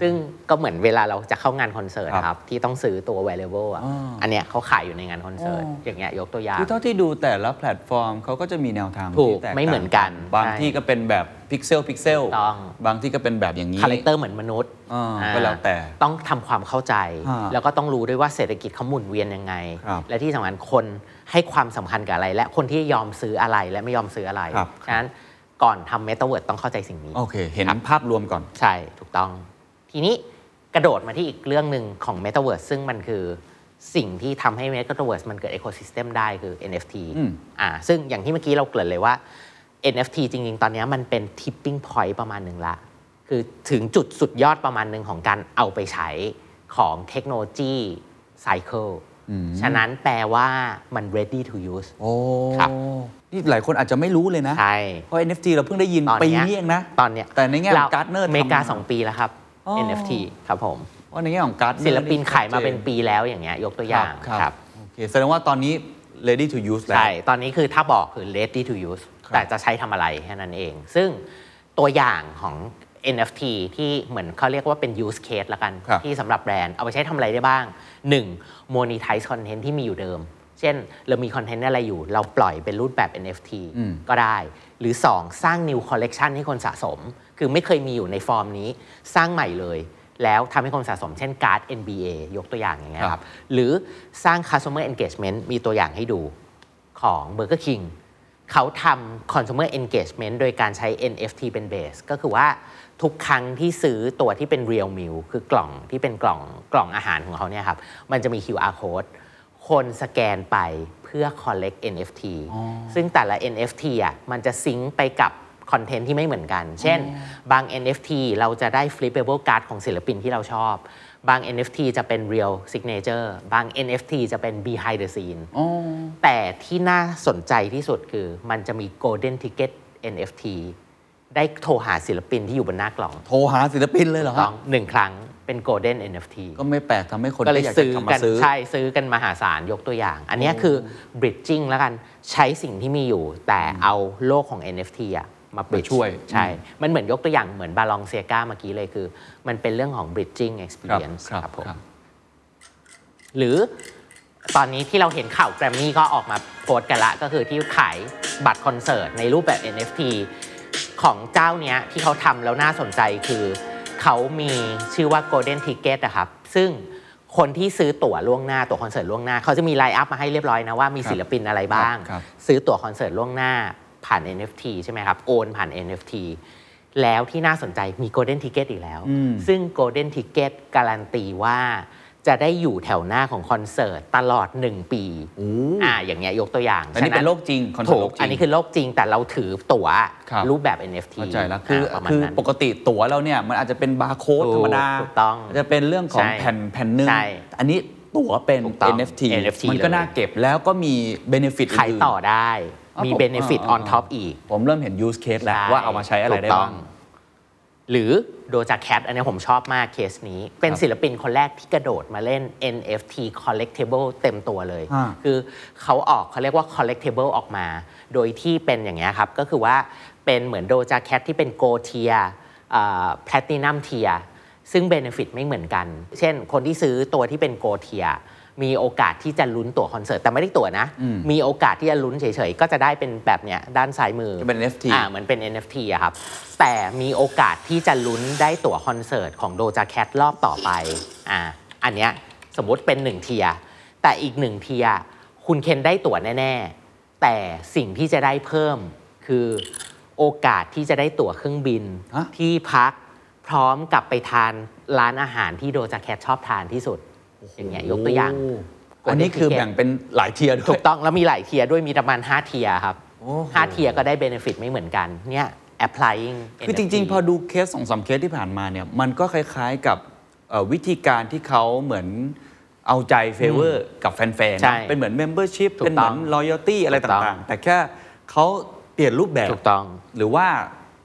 ซึ่งก็เหมือนเวลาเราจะเข้างานคอนเสิร์ตครับครับที่ต้องซื้อตัว Wearable อะอ๋ออัอันเนี้ยเขาขายอยู่ในงานคอนเสิร์ตอ๋ออย่างเงี้ยยกตัวอย่างคือเท่าที่ดูแต่ละแพลตฟอร์มเขาก็จะมีแนวทางถูกที่แตกไม่เหมือนกัน บางใช่ที่ก็เป็นแบบพิกเซลพิกเซลถูกต้องบางที่ก็เป็นแบบอย่างนี้คาแรคเตอร์เหมือนมนุษย์อ่าอ่าก็แล้วแต่ต้องทำความเข้าใจอ่าแล้วก็ต้องรู้ด้วยว่าเศรษฐกิจเขาหมุนเวียนยังไงครับและที่สำคัญคนให้ความสำคัญกับอะไร และคนที่ยอมซื้ออะไรและไม่ยอมซื้ออะไรครับฉะนั้น ก่อนทำ Metaverse ต้องเข้าใจสิ่งนี้ โอเค เห็นภาพรวมก่อน ใช่ ถูกต้อง ทีนี้กระโดดมาที่อีกเรื่องหนึ่งของ Metaverse ซึ่งมันคือสิ่งที่ทำให้ Metaverse มันเกิด Ecosystem ได้คือ NFT อืม อ่าซึ่งอย่างที่เมื่อกี้เราเกริ่นเลยว่า NFT จริง ๆ ตอนนี้มันเป็น tipping point ประมาณหนึ่งละ คือถึงจุดสุดยอดประมาณหนึ่งของการเอาไปใช้ของเทคโนโลยีไซเคิลฉะนั้นแปลว่ามัน ready to use โอ้ครับ นี่หลายคนอาจจะไม่รู้เลยนะ ใช่ เพราะ NFT เราเพิ่งได้ยินตอนปีเนี้ย นี้เองนะ ตอนเนี้ยแต่ในแง่ของเ Gartner อเมริกาทำมาสองปีแล้วครับ อ๋อ NFT ครับผม ว่าในแง่ของการ์ดศิลปินขายมาเป็นปีแล้วอย่างเงี้ยยกตัวอย่างครับครับโอเคแสดงว่าตอนนี้ ready to use แล้ว ใช่ ตอนนี้คือถ้าบอกคือ ready to use ครับแต่จะใช้ทำอะไรแค่นั้นเอง ซึ่งตัวอย่างของ NFT ที่เหมือนเขาเรียกว่าเป็น use case ละกัน ครับ ที่สำหรับแบรนด์เอาไปใช้ทำอะไรได้บ้าง 1. monetize content ที่มีอยู่เดิม เช่น เรามีคอนเทนต์อะไรอยู่ เราปล่อยเป็นรูปแบบ NFT อืมก็ได้ หรือ 2 สร้าง new collection ให้คนสะสม คือไม่เคยมีอยู่ในฟอร์มนี้ สร้างใหม่เลย แล้วทำให้คนสะสมเช่นการ์ด NBA ยกตัวอย่างอย่างเงี้ยครับหรือสร้าง customer engagement มีตัวอย่างให้ดูของ Burger King เขาทำ consumer engagement โดยการใช้ NFT เป็น base ก็คือว่าทุกครั้งที่ซื้อตัวที่เป็น real meal คือกล่องที่เป็นกล่องกล่องอาหารของเขาเนี่ยครับ มันจะมี QR code คนสแกนไปเพื่อ collect NFT ซึ่งแต่ละ NFT อะมันจะซิงค์ไปกับคอนเทนต์ที่ไม่เหมือนกัน เช่น บาง NFT เราจะได้ flippable card ของศิลปินที่เราชอบ บาง NFT จะเป็น real signature บาง NFT จะเป็น behind the scene แต่ที่น่าสนใจที่สุดคือมันจะมี golden ticket NFT ได้โทรหาศิลปินที่อยู่บนหน้ากล่อง โทรหาศิลปินเลยเหรอต้ฮะองหนึ่งครั้ง เป็น golden NFT ก็ไม่แปลกทำให้คนก็เลยที่อยากซื้จะอกลับกัมานซื้อ ใช่ซื้อกันมหาศาลยกตัวอย่าง อันเนี้ยคือ bridging แล้วกันใช้สิ่งที่มีอยู่ แต่เอาโลกของ NFT อะมา bridge ช่วยใช่ มันเหมือนยกตัวอย่างเหมือนบาลองเซียกาเมื่อกี้เลยคือ มันเป็นเรื่องของ bridging ครับ experience ครับครับผมครับหรือตอนนี้ที่เราเห็นข่าวแกรมมี่ก็ออกมาโพสต์กันละก็คือที่ขายบัตรคอนเสิร์ตในรูปแบบ NFT ของเจ้าเนี้ยที่เขาทำแล้วน่าสนใจคือ เขามีชื่อว่า Golden Ticket นะครับ ซึ่งคนที่ซื้อตั๋วล่วงหน้าตั๋วคอนเสิร์ตล่วงหน้า เขาจะมี line up มาให้เรียบร้อยนะว่ามีศิลปินอะไรบ้าง ครับ ซื้อตั๋วคอนเสิร์ตล่วงหน้าผ่าน NFT ใช่ไหมครับ โอนผ่าน NFT แล้วที่น่าสนใจมี Golden Ticket อีกแล้วซึ่ง Golden Ticket การันตีว่า จะได้อยู่แถวหน้าของคอนเสิร์ตตลอด 1 ปีอ่าอย่างเงี้ยยกตัวอย่างอันนี้ฉะเป็นโลกจริงคอนเสิร์ตถูโลกกจริงอันนี้คือโลกจริงแต่เราถือตั๋วครับรูปแบบ NFT เข้าใจแล้วคือประมาณคือนั้นปกติตั๋วเราเนี่ยมันอาจจะเป็นบาร์โค้ดถูกธรรมดาถูกต้องอาจจะเป็นเรื่องของใช่แผ่นแผ่นหนึ่งใช่อันนี้ตั๋วเป็นถูกต้อง NFT NFT มันก็เลยน่าเก็บแล้วก็มี benefit ขายต่อได้มีผม benefit า on top อีก ผมเริ่มเห็น use case แล้วใช่ว่าเอามาใช้อะไรได้ถูกต้องบ้าง หรือ Doja Cat อันนี้ผมชอบมากเคสนี้ เป็นครับศิลปินคนแรกที่กระโดดมาเล่น NFT collectible เต็มตัวเลยอ่าคือเขาออกเขาเรียกว่า collectible ออกมา โดยที่เป็นอย่างเงี้ยครับ ก็คือว่าเป็นเหมือน Doja Cat ที่เป็น gold tier platinum tier ซึ่ง benefit ไม่เหมือนกัน เช่น คนที่ซื้อตัวที่เป็น gold tier มีโอกาสที่จะลุ้นตั๋วคอนเสิร์ตแต่ไม่ได้ตั๋วนะมีโอกาสที่จะลุ้นเฉยๆ ก็จะได้เป็นแบบเนี้ยด้านซ้ายมือจะเป็น NFT อ่าเหมือนเป็น NFT อะครับ แต่มีโอกาสที่จะลุ้นได้ตั๋วคอนเสิร์ตของ Doja Cat รอบต่อไปอ่าอันเนี้ยสมมุติเป็น1 tier แต่อีก1 tier คุณเคนได้ตั๋วแน่ๆ แต่สิ่งที่จะได้เพิ่มคือโอกาสที่จะได้ตั๋วเครื่องบิน ฮะ ที่พักพร้อมกับไปทานร้านอาหารที่ Doja Cat ชอบทานที่สุด อย่างเงี้ยยกตัวอย่างโอันนี้คือแบ่งเป็นหลาย tier ด้วยถูกต้องแล้วมีหลาย tier ด้วยมีประมาณ 5 tier ครับโอ้โหห้า tier ก็ได้ benefit ไม่เหมือนกันเนี่ย applying คือ NFT จริง ๆ พอดูเคสสองสามเคสที่ผ่านมาเนี่ยมันก็คล้าย ๆกับเอ่อวิธีการที่เขาเหมือนเอาใจ favor กับแฟนๆใช่นะเป็นเหมือน Membership ถูกเป็นเหมือนต้อง Loyalty อะไรถูกต้องต่างๆ แต่แค่เขาเปลี่ยนรูปแบบถูกต้อง หรือว่า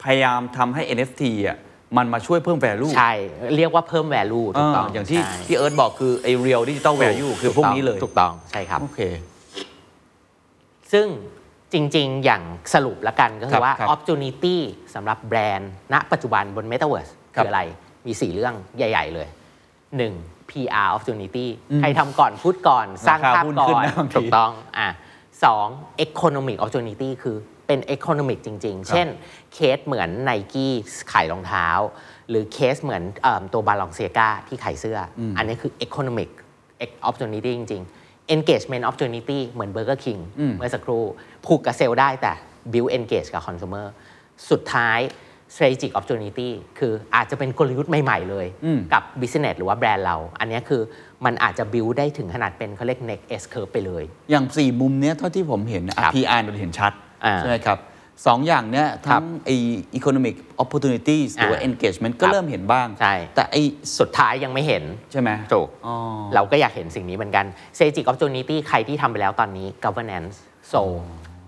พยายามทำให้ NFT อะ มันมาช่วยเพิ่ม value ใช่ เรียกว่าเพิ่ม value ถูกต้องเอออย่างที่ใช่ที่เอิร์ธบอกคือไอ้ real digital value คือพวกนี้เลยถูกต้องใช่ครับ โอเค ซึ่งจริง ๆ อย่างสรุปละกันก็คคืรับอว่า ครับ opportunity สำหรับแบรนด์ณปัจจุบันบน Metaverse ครับคืออะไร มี 4 เรื่องใหญ่ ๆ เลย 1. PR opportunity ใครทำก่อนพูดก่อน สร้างราคาภาพหุ้นก่ขึ้อนนนะบางที ถูกต้องอะสอง economic opportunity คือ เป็น economic จริง ๆ เช่นเคสเหมือน n i กี้ขายรองเท้า หรือเคสเหมือนเอิ่มตัวบาลองเซียกาที่ขายเสื้อออันนี้คือ economic opportunity จริง ๆ engagement opportunity เหมือน Burger King เมื่อสักครู่ผูกกับเซลล์ได้แต่ build engage กับ consumer สุดท้าย strategic opportunity คืออาจจะเป็นกลยุทธ์ใหม่ ๆ เลยกับ business หรือว่าแบรนด์เรา อันนี้คือมันอาจจะ build ได้ถึงขนาดเป็นเขาเรียก next S curve ไปเลย อย่าง 4 มุมเนี้ยเท่าที่ผมเห็นครับ PR เราเห็นชัดอ่า ใช่ไหมครับสองอย่างเนี้ยครัทั้บงไอ้ economic opportunities หรือว่าอ่า engagement ก็ครับเริ่มเห็นบ้าง ใช่ แต่ไอ้สุดท้ายยังไม่เห็นใช่ไหมถูกอ๋อเราก็อยากเห็นสิ่งนี้เหมือนกัน strategic opportunity ใครที่ทำไปแล้วตอนนี้ governance so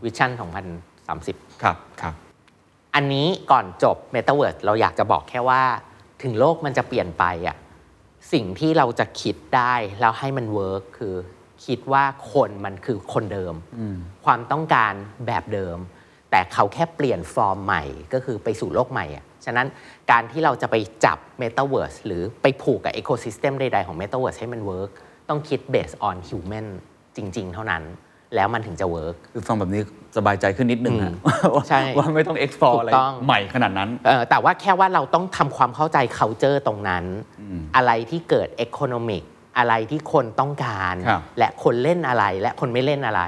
vision 2030 ครับครับ อันนี้ก่อนจบ Metaverse เราอยากจะบอกแค่ว่า ถึงโลกมันจะเปลี่ยนไปอะสิ่งที่เราจะคิดได้แล้วให้มันเวิร์กคือ คิดว่าคนมันคือคนเดิม ความต้องการแบบเดิม แต่เขาแค่เปลี่ยนฟอร์มใหม่ก็คือไปสู่โลกใหม่อะฉะนั้นการที่เราจะไปจับ Metaverse หรือไปผูกกับ Ecosystem ใดๆของ Metaverse ให้มัน work ต้องคิด based on human จริง ๆ เท่านั้น แล้วมันถึงจะ work คือฟังแบบนี้สบายใจขึ้นนิดนึงอืนะว่าใช่ว่าไม่ต้อง explore ถูกอะไรต้องใหม่ขนาดนั้นเออแต่ว่าแค่ว่าเราต้องทำความเข้าใจ culture ตรงนั้น อะไรที่เกิด economic อะไรที่คนต้องการ ครับ และคนเล่นอะไรและคนไม่เล่นอะไร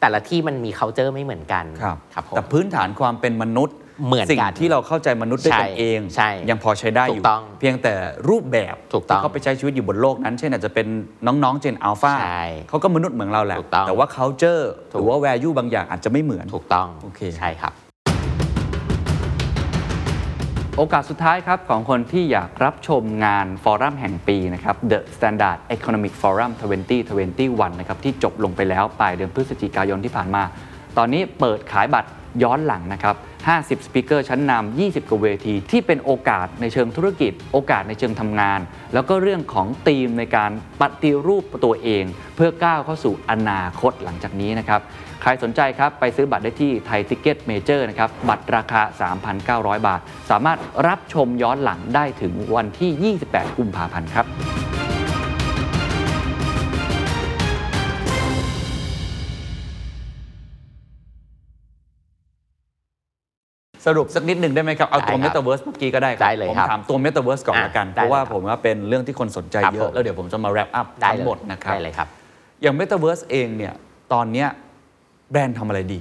แต่ละที่มันมี culture ไม่เหมือนกันครับครับผม แต่พื้นฐานความเป็นมนุษย์เหมือนกันสิ่งที่เราเข้าใจมนุษย์ด้วยกันใช่เอง ใช่ยังพอใช้ได้อยู่ ถูกต้องเพียงแต่รูปแบบถูกต้องที่เขาไปใช้ชีวิตอยู่บนโลกนั้น เช่นอาจจะเป็นน้องๆเจนอัลฟาใช่เขาก็มนุษย์เหมือนเราแหละ ถูกต้องแต่ว่า culture หถูกรือว่า value บางอย่างอาจจะไม่เหมือน ถูกต้องโอเค ใช่ครับ โอกาสสุดท้ายครับของคนที่อยากรับชมงานฟอรัมแห่งปีนะครับ The Standard Economic Forum 2021 นะครับที่จบลงไปแล้วปลายเดือนพฤศจิกายนที่ผ่านมา ตอนนี้เปิดขายบัตรย้อนหลังนะครับ 50 speaker ชั้นนำ 20 กว่าเวที ที่เป็นโอกาสในเชิงธุรกิจ โอกาสในเชิงทำงาน แล้วก็เรื่องของธีมในการปฏิรูปตัวเอง เพื่อก้าวเข้าสู่อนาคตหลังจากนี้นะครับ ใครสนใจครับไปซื้อบัตรได้ที่ Thaiticketmajor นะครับบัตรราคา 3,900 บาท สามารถรับชมย้อนหลังได้ถึงวันที่ 28 กุมภาพันธ์ครับสรุปสักนิดหนึ่งได้ไหมครับ เอาตัวได้ครับ Metaverse เมื่อกี้ก็ได้ครับได้เลยผมครับถามตัว Metaverse ก่อนอะละกันได้เพราะว่าเลยครับผมว่าเป็นเรื่องที่คนสนใจครับเยผอะมแล้วเดี๋ยวผมจะมา wrap up ได้ทั้งเลยหมดนะครับได้เลยครับอย่าง Metaverse เองเนี่ยตอนเนี้ย แบรนด์ทำอะไรดี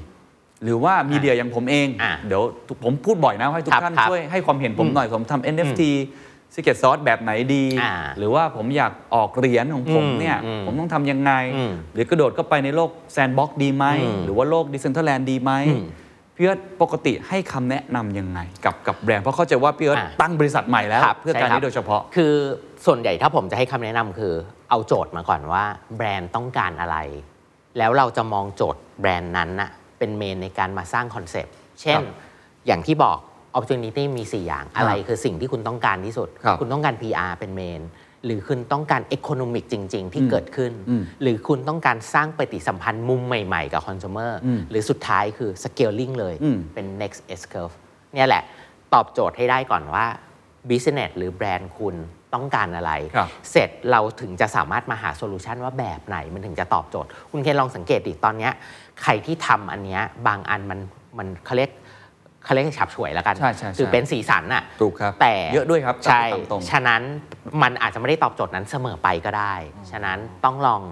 หรือว่ามีเดียอย่างผมเองอะเดี๋ยวผมพูดบ่อยนะให้ทุกครับท่านครับช่วยให้ความเห็นผมอืมหน่อยผมทำ NFT Secret Sauce แบบไหนดีอ่าหรือว่าผมอยากออกเหรียญของผมอืมเนี่ยอืมผมต้องทำยังไงอืมหรือกระโดดเข้าไปในโลกแซนด์บ็อกดีไหมอืมหรือว่าโลก Decentraland ดีไหมอืมพี่เอิร์ธปกติให้คำแนะนำยังไง กับกับแบรนด์เพราะเข้าใจว่าพี่เอิร์ธอะตั้งบริษัทใหม่แล้วครับเพื่อการนี้ใช่ครับโดยเฉพาะ คือส่วนใหญ่ถ้าผมจะให้คำแนะนำคือ เอาโจทย์มาก่อนว่า แบรนด์ต้องการอะไร แล้วเราจะมองโจทย์ แบรนด์นั้นน่ะเป็น main ในการมาสร้าง concept เช่นครับอย่างที่บอก opportunity มี 4 อย่างอะไรคือสิ่งที่คุณต้องการที่สุด ครับคุณต้องการ PR เป็น main หรือคุณต้องการ economic จริง ๆ ที่อืมเกิดขึ้นอืมหรือคุณต้องการสร้างปฏิสัมพันธ์มุมใหม่ ๆ กับ consumer อืมหรือสุดท้ายคือ scaling เลยอืม เป็น next S curve เนี่ยแหละ ตอบโจทย์ให้ได้ก่อนว่า business หรือแบรนด์คุณต้องการอะไร ครับ เสร็จเราถึงจะสามารถมาหา solution ว่าแบบไหนมันถึงจะตอบโจทย์ คุณเคนลองสังเกตดิตอนเนี้ย ใครที่ทำอันเนี้ยบางอันมันมันเขาเรียกเขาเรียกฉาบฉวยแล้วกันใช่ใช่ใช่คือเป็นสีสันอะถูกครับ แต่เยอะด้วยครับ ใช่ตามตรงฉะนั้นมันอาจจะไม่ได้ตอบโจทย์นั้นเสมอไปก็ได้ ฉะนั้นต้องลอง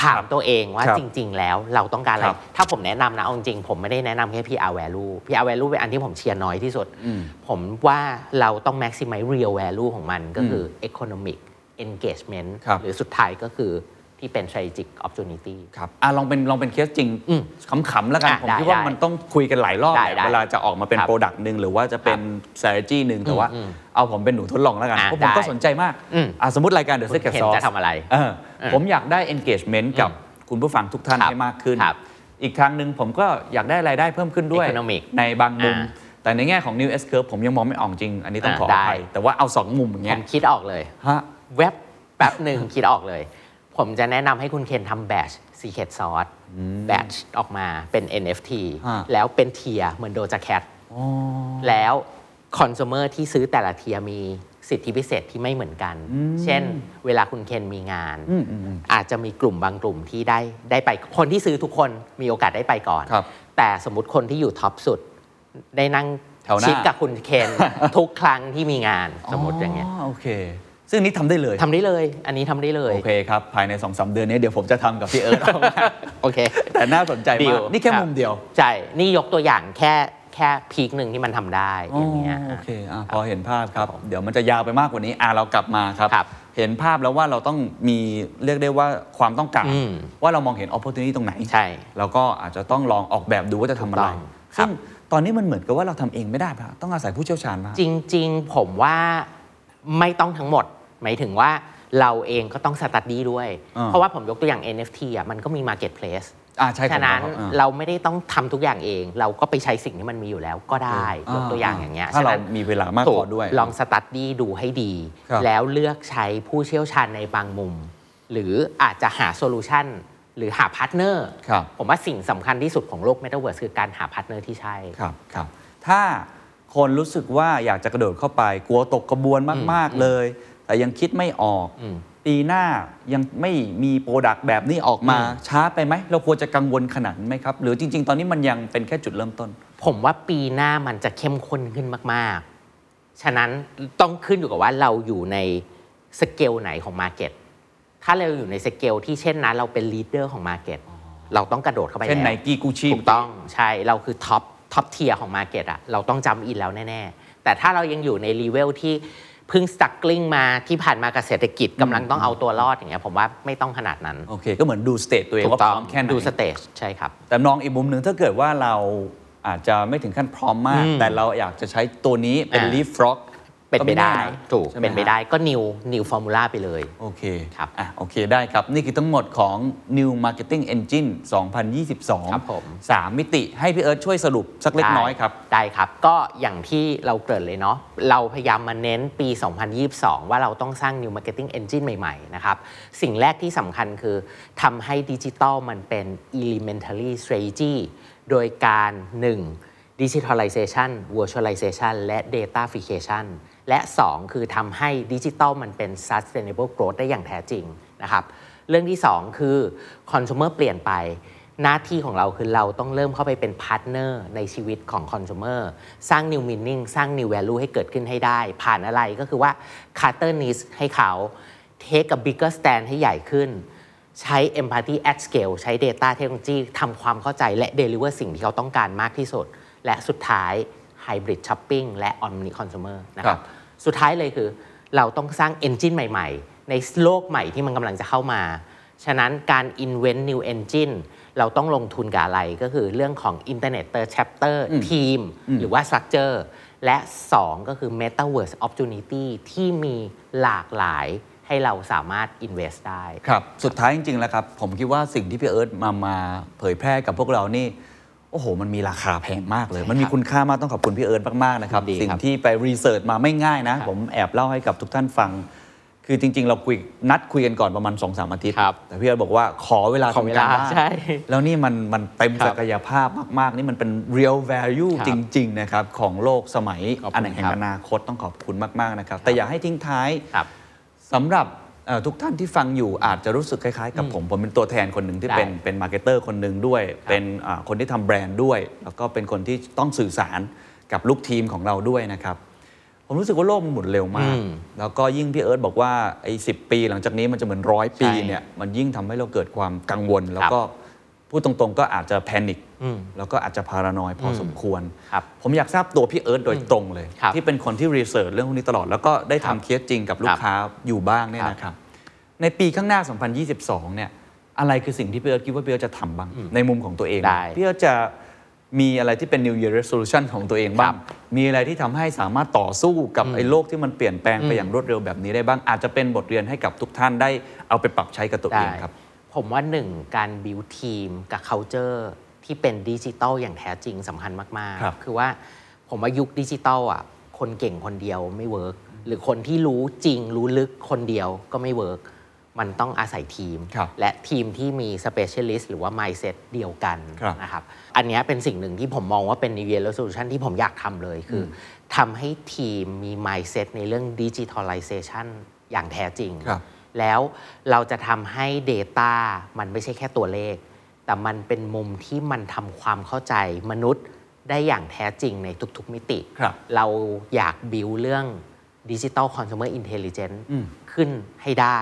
ถามตัวเองว่าครับจริง ๆ แล้วเราต้องการอะไรครับถ้าผมแนะนำนะเอาจริงๆผมไม่ได้แนะนำแค่ PR value PR value เป็นอันที่ผมเชียร์น้อยที่สุดอืมผมว่าเราต้อง maximize real value ของมันก็คือ economic engagement ครับหรือสุดท้ายก็คือ ที่เป็น strategic opportunity ครับอะลองเป็นลองเป็นเคสจริงอืมขำๆแล้วกันอะผมได้คิดว่าได้มันต้องคุยกันหลายรอบได้แหละได้เวลาจะออกมาเป็นครับ product หนึ่งหรือว่าจะเป็น strategy หนึ่งแต่ว่าอืมเอาผมเป็นหนูทดลองแล้วกันอะเพราะผมก็ได้สนใจมากอืมอะสมมติรายการ The Secret Sauce คุณเคน จะทำอะไรเออเออผมอยากได้ engagement กับคุณผู้ฟังทุกท่านครับให้มากขึ้นครับอีกทางหนึ่งผมก็อยากได้รายได้เพิ่มขึ้นด้วย Economic ในบางมุมอ่าแต่ในแง่ของ New S Curve ผมยังมองไม่ออกจริง อันนี้ต้องอ่าขออภัยได้แต่ว่าเอาสองมุมอย่างเงี้ยผมคิดออกเลยฮะแวบแป๊บหนึ่งคิดออกเลย ผมจะแนะนำให้คุณเคนทำแบช Secret Sauce แบชออกมาเป็น NFT ฮะ แล้วเป็นเทียร์เหมือนโดจ a แคทแล้วคอน sumer ที่ซื้อแต่ละ tier มีสิทธิพิเศษที่ไม่เหมือนกันเช่น เวลาคุณเคนมีงาน อืมอืมอืม อาจจะมีกลุ่มบางกลุ่มที่ได้ได้ไปคนที่ซื้อทุกคนมีโอกาสได้ไปก่อน ครับแต่สมมติคนที่อยู่ท็อปสุด ได้นั่งแถวหน้า ชิดกับคุณเคน ทุกครั้งที่มีงานสมมติอย่างเงี้ย โอเค ซึ่งนี้ทำได้เลย ทำได้เลย อันนี้ทำได้เลย โอเคครับ ภายใน2อสเดือนนี้เดี๋ยวผมจะทำกับพี่เอิร์ธเอามาโอเค แต่น่าสนใจดีมาลก นี่แค่รับมุมเดียวใช่ นี่ยกตัวอย่างแค่แค่พีคหนึ่งที่มันทำได้อย่างเงี้ย โอเคอะพอเห็นภาพครับ เดี๋ยวมันจะยาวไปมากกว่านี้อะเรากลับมาครับ ครับเห็นภาพแล้วว่าเราต้องมีเรียกได้ว่าความต้องการ อืมว่าเรามองเห็น opportunity ตรงไหนใช่แล้วก็อาจจะต้องลองออกแบบดูว่าจะทำอะไรถูกต้องครับ ซึ่งตอนนี้มันเหมือนกับว่าเราทำเองไม่ได้ป่ะต้องอาศัยผู้เชี่ยวชาญมากจริง ๆ ผมว่าไม่ต้องทั้งหมดห มายถึงว่าเราเองก็ต้องสตัดดี้ด้วยอ่าเพราะว่าผมยกตัวอย่าง NFT อะมันก็มี Marketplace อ่าใช่ผมฉะนั้นครับอ่าเราไม่ได้ต้องทำทุกอย่างเอง เราก็ไปใช้สิ่งที่มันมีอยู่แล้วก็ได้อ่ายกตัวอย่างอย่างเงี้ยถ้าเราฉะนั้นมีเวลามากพอด้วย ลองสตัดดี้ดูให้ดีครับแล้วเลือกใช้ผู้เชี่ยวชาญในบางมุม หรืออาจจะหา solution หรือหา partner ครับผมว่าสิ่งสำคัญที่สุดของโลก Metaverse คือการหา partnerที่ใช่ครับครับถ้าคนรู้สึกว่าอยากจะกระโดดเข้าไปกลัวตกกระบวนมาก ๆ เลย แต่ยังคิดไม่ออกอืมปีหน้ายังไม่มี product แบบนี้ออกมาช้าไปไหม เราควรจะกังวลขนาดนั้นไหมครับ หรือจริง ๆ ตอนนี้มันยังเป็นแค่จุดเริ่มต้น ผมว่าปีหน้ามันจะเข้มข้นขึ้นมาก ๆ ฉะนั้นต้องขึ้นอยู่กับว่าเราอยู่ในสเกลไหนของ market ถ้าเราอยู่ในสเกลที่เช่นนั้นเราเป็น leader ของ market เราต้องกระโดดเข้าไปเช่นแล้วไนกี้กูชีถูกต้องใช่เราคือ top top tier ของ market อะเราต้อง jump in แล้วแน่ ๆ แต่ถ้าเรายังอยู่ในรีเวลที่ เพิ่ง struggling มาที่ผ่านมากับเศรษฐกิจกำลังต้องเอาตัวรอดอย่างเงี้ยผมว่าไม่ต้องขนาดนั้น โอเค ก็เหมือนดู stage ตัวเองว่าพร้งอมแค่ไหน ถูกต้อง ดู stage ใช่ครับ แต่มองอีกมุมหนึ่งถ้าเกิดว่าเราอาจจะไม่ถึงขั้นพร้อมมากอืมแต่เราอยากจะใช้ตัวนี้เป็นอ่า leapfrog เป็นไปได้ถูกใช่ไหมเป็นไปได้ฮะ ก็ new new formula ไปเลย โอเคครับอะโอเคได้ครับ นี่คือทั้งหมดของ New Marketing Engine 2022ครับผมสามมิติให้พี่เอิร์ธช่วยสรุปสักเล็กน้อยครับ ได้ครับก็อย่างที่เราเกริ่นเลยเนาะเราพยายามมาเน้นปี 2022 ว่าเราต้องสร้าง New Marketing Engine ใหม่ ๆ นะครับ สิ่งแรกที่สำคัญคือทำให้ดิจิตอลมันเป็น elementary strategy โดยการ 1. digitalization virtualization และ datafication และ 2 คือทำให้ดิจิตอลมันเป็น sustainable growth ได้อย่างแท้จริงนะครับเรื่องที่ 2 คือ consumer เปลี่ยนไป หน้าที่ของเราคือเราต้องเริ่มเข้าไปเป็น partner ในชีวิตของคอน sumer สร้าง new meaning สร้าง new value ให้เกิดขึ้นให้ได้ ผ่านอะไรก็คือว่า cater needs ให้เขา take a bigger stand ให้ใหญ่ขึ้น ใช้ empathy at scale ใช้ data technology ทำความเข้าใจและ deliver สิ่งที่เขาต้องการมากที่สุด และสุดท้าย hybrid shopping และ omni consumer นะครัรับบ สุดท้ายเลยคือ เราต้องสร้าง engine ใหม่ ๆ ในโลกใหม่ที่มันกำลังจะเข้ามา ฉะนั้นการ invent new engine เราต้องลงทุนกับอะไรก็คือเรื่องของ Internet Chapter ทีมหรือว่า Structure และ 2 ก็คือ Metaverse Opportunity ที่มีหลากหลายให้เราสามารถ invest ได้ ครับ สุดท้ายจริงๆ แล้วครับ ผมคิดว่าสิ่งที่พี่เอิร์ธมามาเผยแพร่กับพวกเรานี่โอ้โห มันมีราคาแพงมากเลย มันมีคุณค่ามากต้องขอบคุณพี่เอิร์ธมากๆนะครับดีครับ สิ่งที่ไปรีเสิร์ชมาไม่ง่ายนะ ผมแอบเล่าให้กับทุกท่านฟัง คือจริง ๆ เราคุยนัดคุยกันก่อนประมาณ2อสอาทิตย์ครับแต่พี่เอิร์ธบอกว่าขอเวลาขอเวลาทำการบ้นใช่แล้วนี่มันมันเต็มศักยภาพครับมาก ๆ นี่มันเป็น real value ครับจริง ๆ นะครับ ของโลกสมัยแห่งอนาคต ขอบคุณอันแห่งครับ อันต้องขอบคุณมากๆนะครับ แต่อยากให้ทิ้งท้ายครับสำหรับเอ่อ ทุกท่านที่ฟังอยู่อาจจะรู้สึกคล้ายๆ กับผม ผมเป็นตัวแทนคนหนึ่งที่ได้เป็นเป็น marketer คนหนึ่งด้วย เป็นอ่าคนที่ทำแบรนด์ด้วย แล้วก็เป็นคนที่ต้องสื่อสารกับลูกทีมของเราด้วยนะครับ ผมรู้สึกว่าโลกมันหมุนเร็วมากอืมแล้วก็ยิ่งพี่เอิร์ธบอกว่าไอ้สิบปีหลังจากนี้มันจะเหมือนร้อยปีใช่เนี่ยมันยิ่งทำให้เราเกิดความกังวล แล้วครับก็พูดตรงๆ ก็อาจจะ panic อืม แล้วก็อาจจะ paranoid พอสมควรครับผมอยากทราบตัวพี่เอิร์ธโดยตรงเลยครับที่เป็นคนที่ research เรื่องพวกนี้ตลอด แล้วก็ได้ครับทำเคสจริงกับลูกค้าครับอยู่บ้างเนี่ยครับนะครับ ในปีข้างหน้า 2022 เนี่ย อะไรคือสิ่งที่พี่เอิร์ธคิดว่าพี่เอิร์ธจะทำบ้าง ในมุมของตัวเองได้พี่เอิร์ธจะมีอะไรที่เป็น New Year Resolution ของตัวเองบ้างครับมีอะไรที่ทำให้สามารถต่อสู้กับไอ้โลกที่มันเปลี่ยนแปลงไปอืมอย่างรวดเร็วแบบนี้ได้บ้าง อาจจะเป็นบทเรียนให้กับทุกท่านได้เอาไปปรับใช้กับตัวเองครับ ผมว่าหนึ่งการบิวทีมกับ culture ที่เป็นดิจิตอลอย่างแท้จริงสำคัญมาก ครับ ๆ คือว่าผมว่ายุคดิจิตอลอะคนเก่งคนเดียวไม่ work หรือคนที่รู้จริงรู้ลึกคนเดียวก็ไม่ work มันต้องอาศัยทีม ครับและทีมที่มี specialist หรือว่า mindset เดียวกันครับ นะครับ อันเนี้ยเป็นสิ่งหนึ่งที่ผมมองว่าเป็น New Year Resolution ที่ผมอยากทำเลยคือทำให้ทีมมี mindset ในเรื่อง digitalization อย่างแท้จริง ครับ แล้วเราจะทำให้ Data มันไม่ใช่แค่ตัวเลข แต่มันเป็นมุมที่มันทำความเข้าใจมนุษย์ได้อย่างแท้จริงในทุกๆมิติครับเราอยากบิวเรื่อง Digital Consumer Intelligence อืมขึ้นให้ได้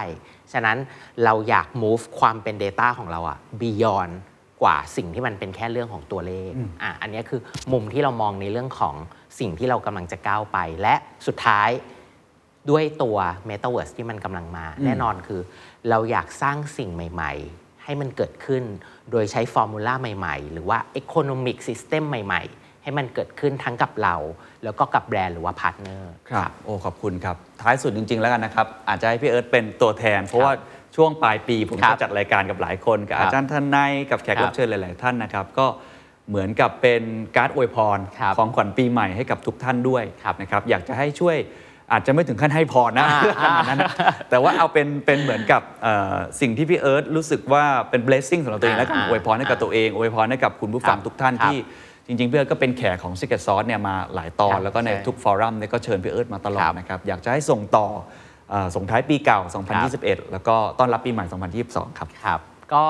ฉะนั้นเราอยาก move ความเป็น Data ของเราอะ beyond กว่าสิ่งที่มันเป็นแค่เรื่องของตัวเลขอะอันเนี้ยคือมุมที่เรามองในเรื่องของสิ่งที่เรากำลังจะก้าวไป และสุดท้ายด้วยตัว Metaverse ที่มันกำลังมา แน่นอนคือ เราอยากสร้างสิ่งใหม่ ๆ ให้มันเกิดขึ้น โดยใช้ formula ใหม่ ๆ หรือว่า Economic System ใหม่ ๆ ให้มันเกิดขึ้นทั้งกับเรา แล้วก็กับแบรนด์หรือว่า partner ครับโอ้ขอบคุณครับ ท้ายสุดจริง ๆ แล้วกันนะครับ อาจจะให้พี่เอิร์ธเป็นตัวแทน เพราะว่าช่วงปลายปีผมก็ครับจัดรายการกับหลายคนกับครับอาจารย์ทนายกับแขกรับเชิญครับหลาย ๆ ท่านนะครับก็เหมือนกับเป็นการ์ดอวยพรครับของขวัญปีใหม่ให้กับทุกท่านด้วยครับนะครับอยากจะให้ช่วย อาจจะไม่ถึงขั้นให้พรนะอ่าขนาดนั้นนะแต่ว่าเอาเป็นเป็นเหมือนกับเอ่อสิ่งที่พี่เอิร์ธรู้สึกว่าเป็น blessing สำหรับตัวเองแล้วกันอ่าอวยพรให้กับตัวเองอวยพรให้กับคุณผู้ฟังครับทุกท่านครับที่จริง ๆ พี่เอิร์ธก็เป็นแขกของ Secret Sauce เนี่ยมาหลายตอครัน บแล้วก็ในใช่ทุกฟอรัมเนี่ยก็เชิญพี่เอิร์ธมาตลอดครับนะครับ อยากจะให้ส่งต่อเอ่อส่งท้ายปีเก่า 2021 แล้วก็ต้อนรับปีใหม่ 2022 ครับ ครับ ก็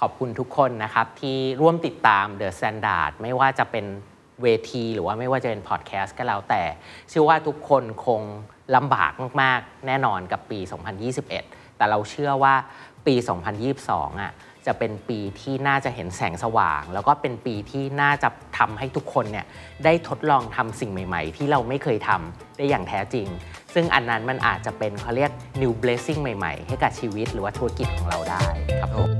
ขอบคุณทุกคนนะครับที่ร่วมติดตาม The Standard ไม่ว่าจะเป็น เวที หรือว่าไม่ว่าจะเป็นพอดแคสต์ก็แล้วแต่เชื่อว่าทุกคนคงลำบากมากๆ แน่นอนกับปี 2021 แต่เราเชื่อว่าปี 2022อะจะเป็นปีที่น่าจะเห็นแสงสว่าง แล้วก็เป็นปีที่น่าจะทำให้ทุกคนเนี่ยได้ทดลองทำสิ่งใหม่ ๆ ที่เราไม่เคยทำได้อย่างแท้จริง ซึ่งอันนั้นมันอาจจะเป็นเขาเรียก new blessing ใหม่ ๆ ให้กับชีวิตหรือว่าธุรกิจของเราได้ครับผม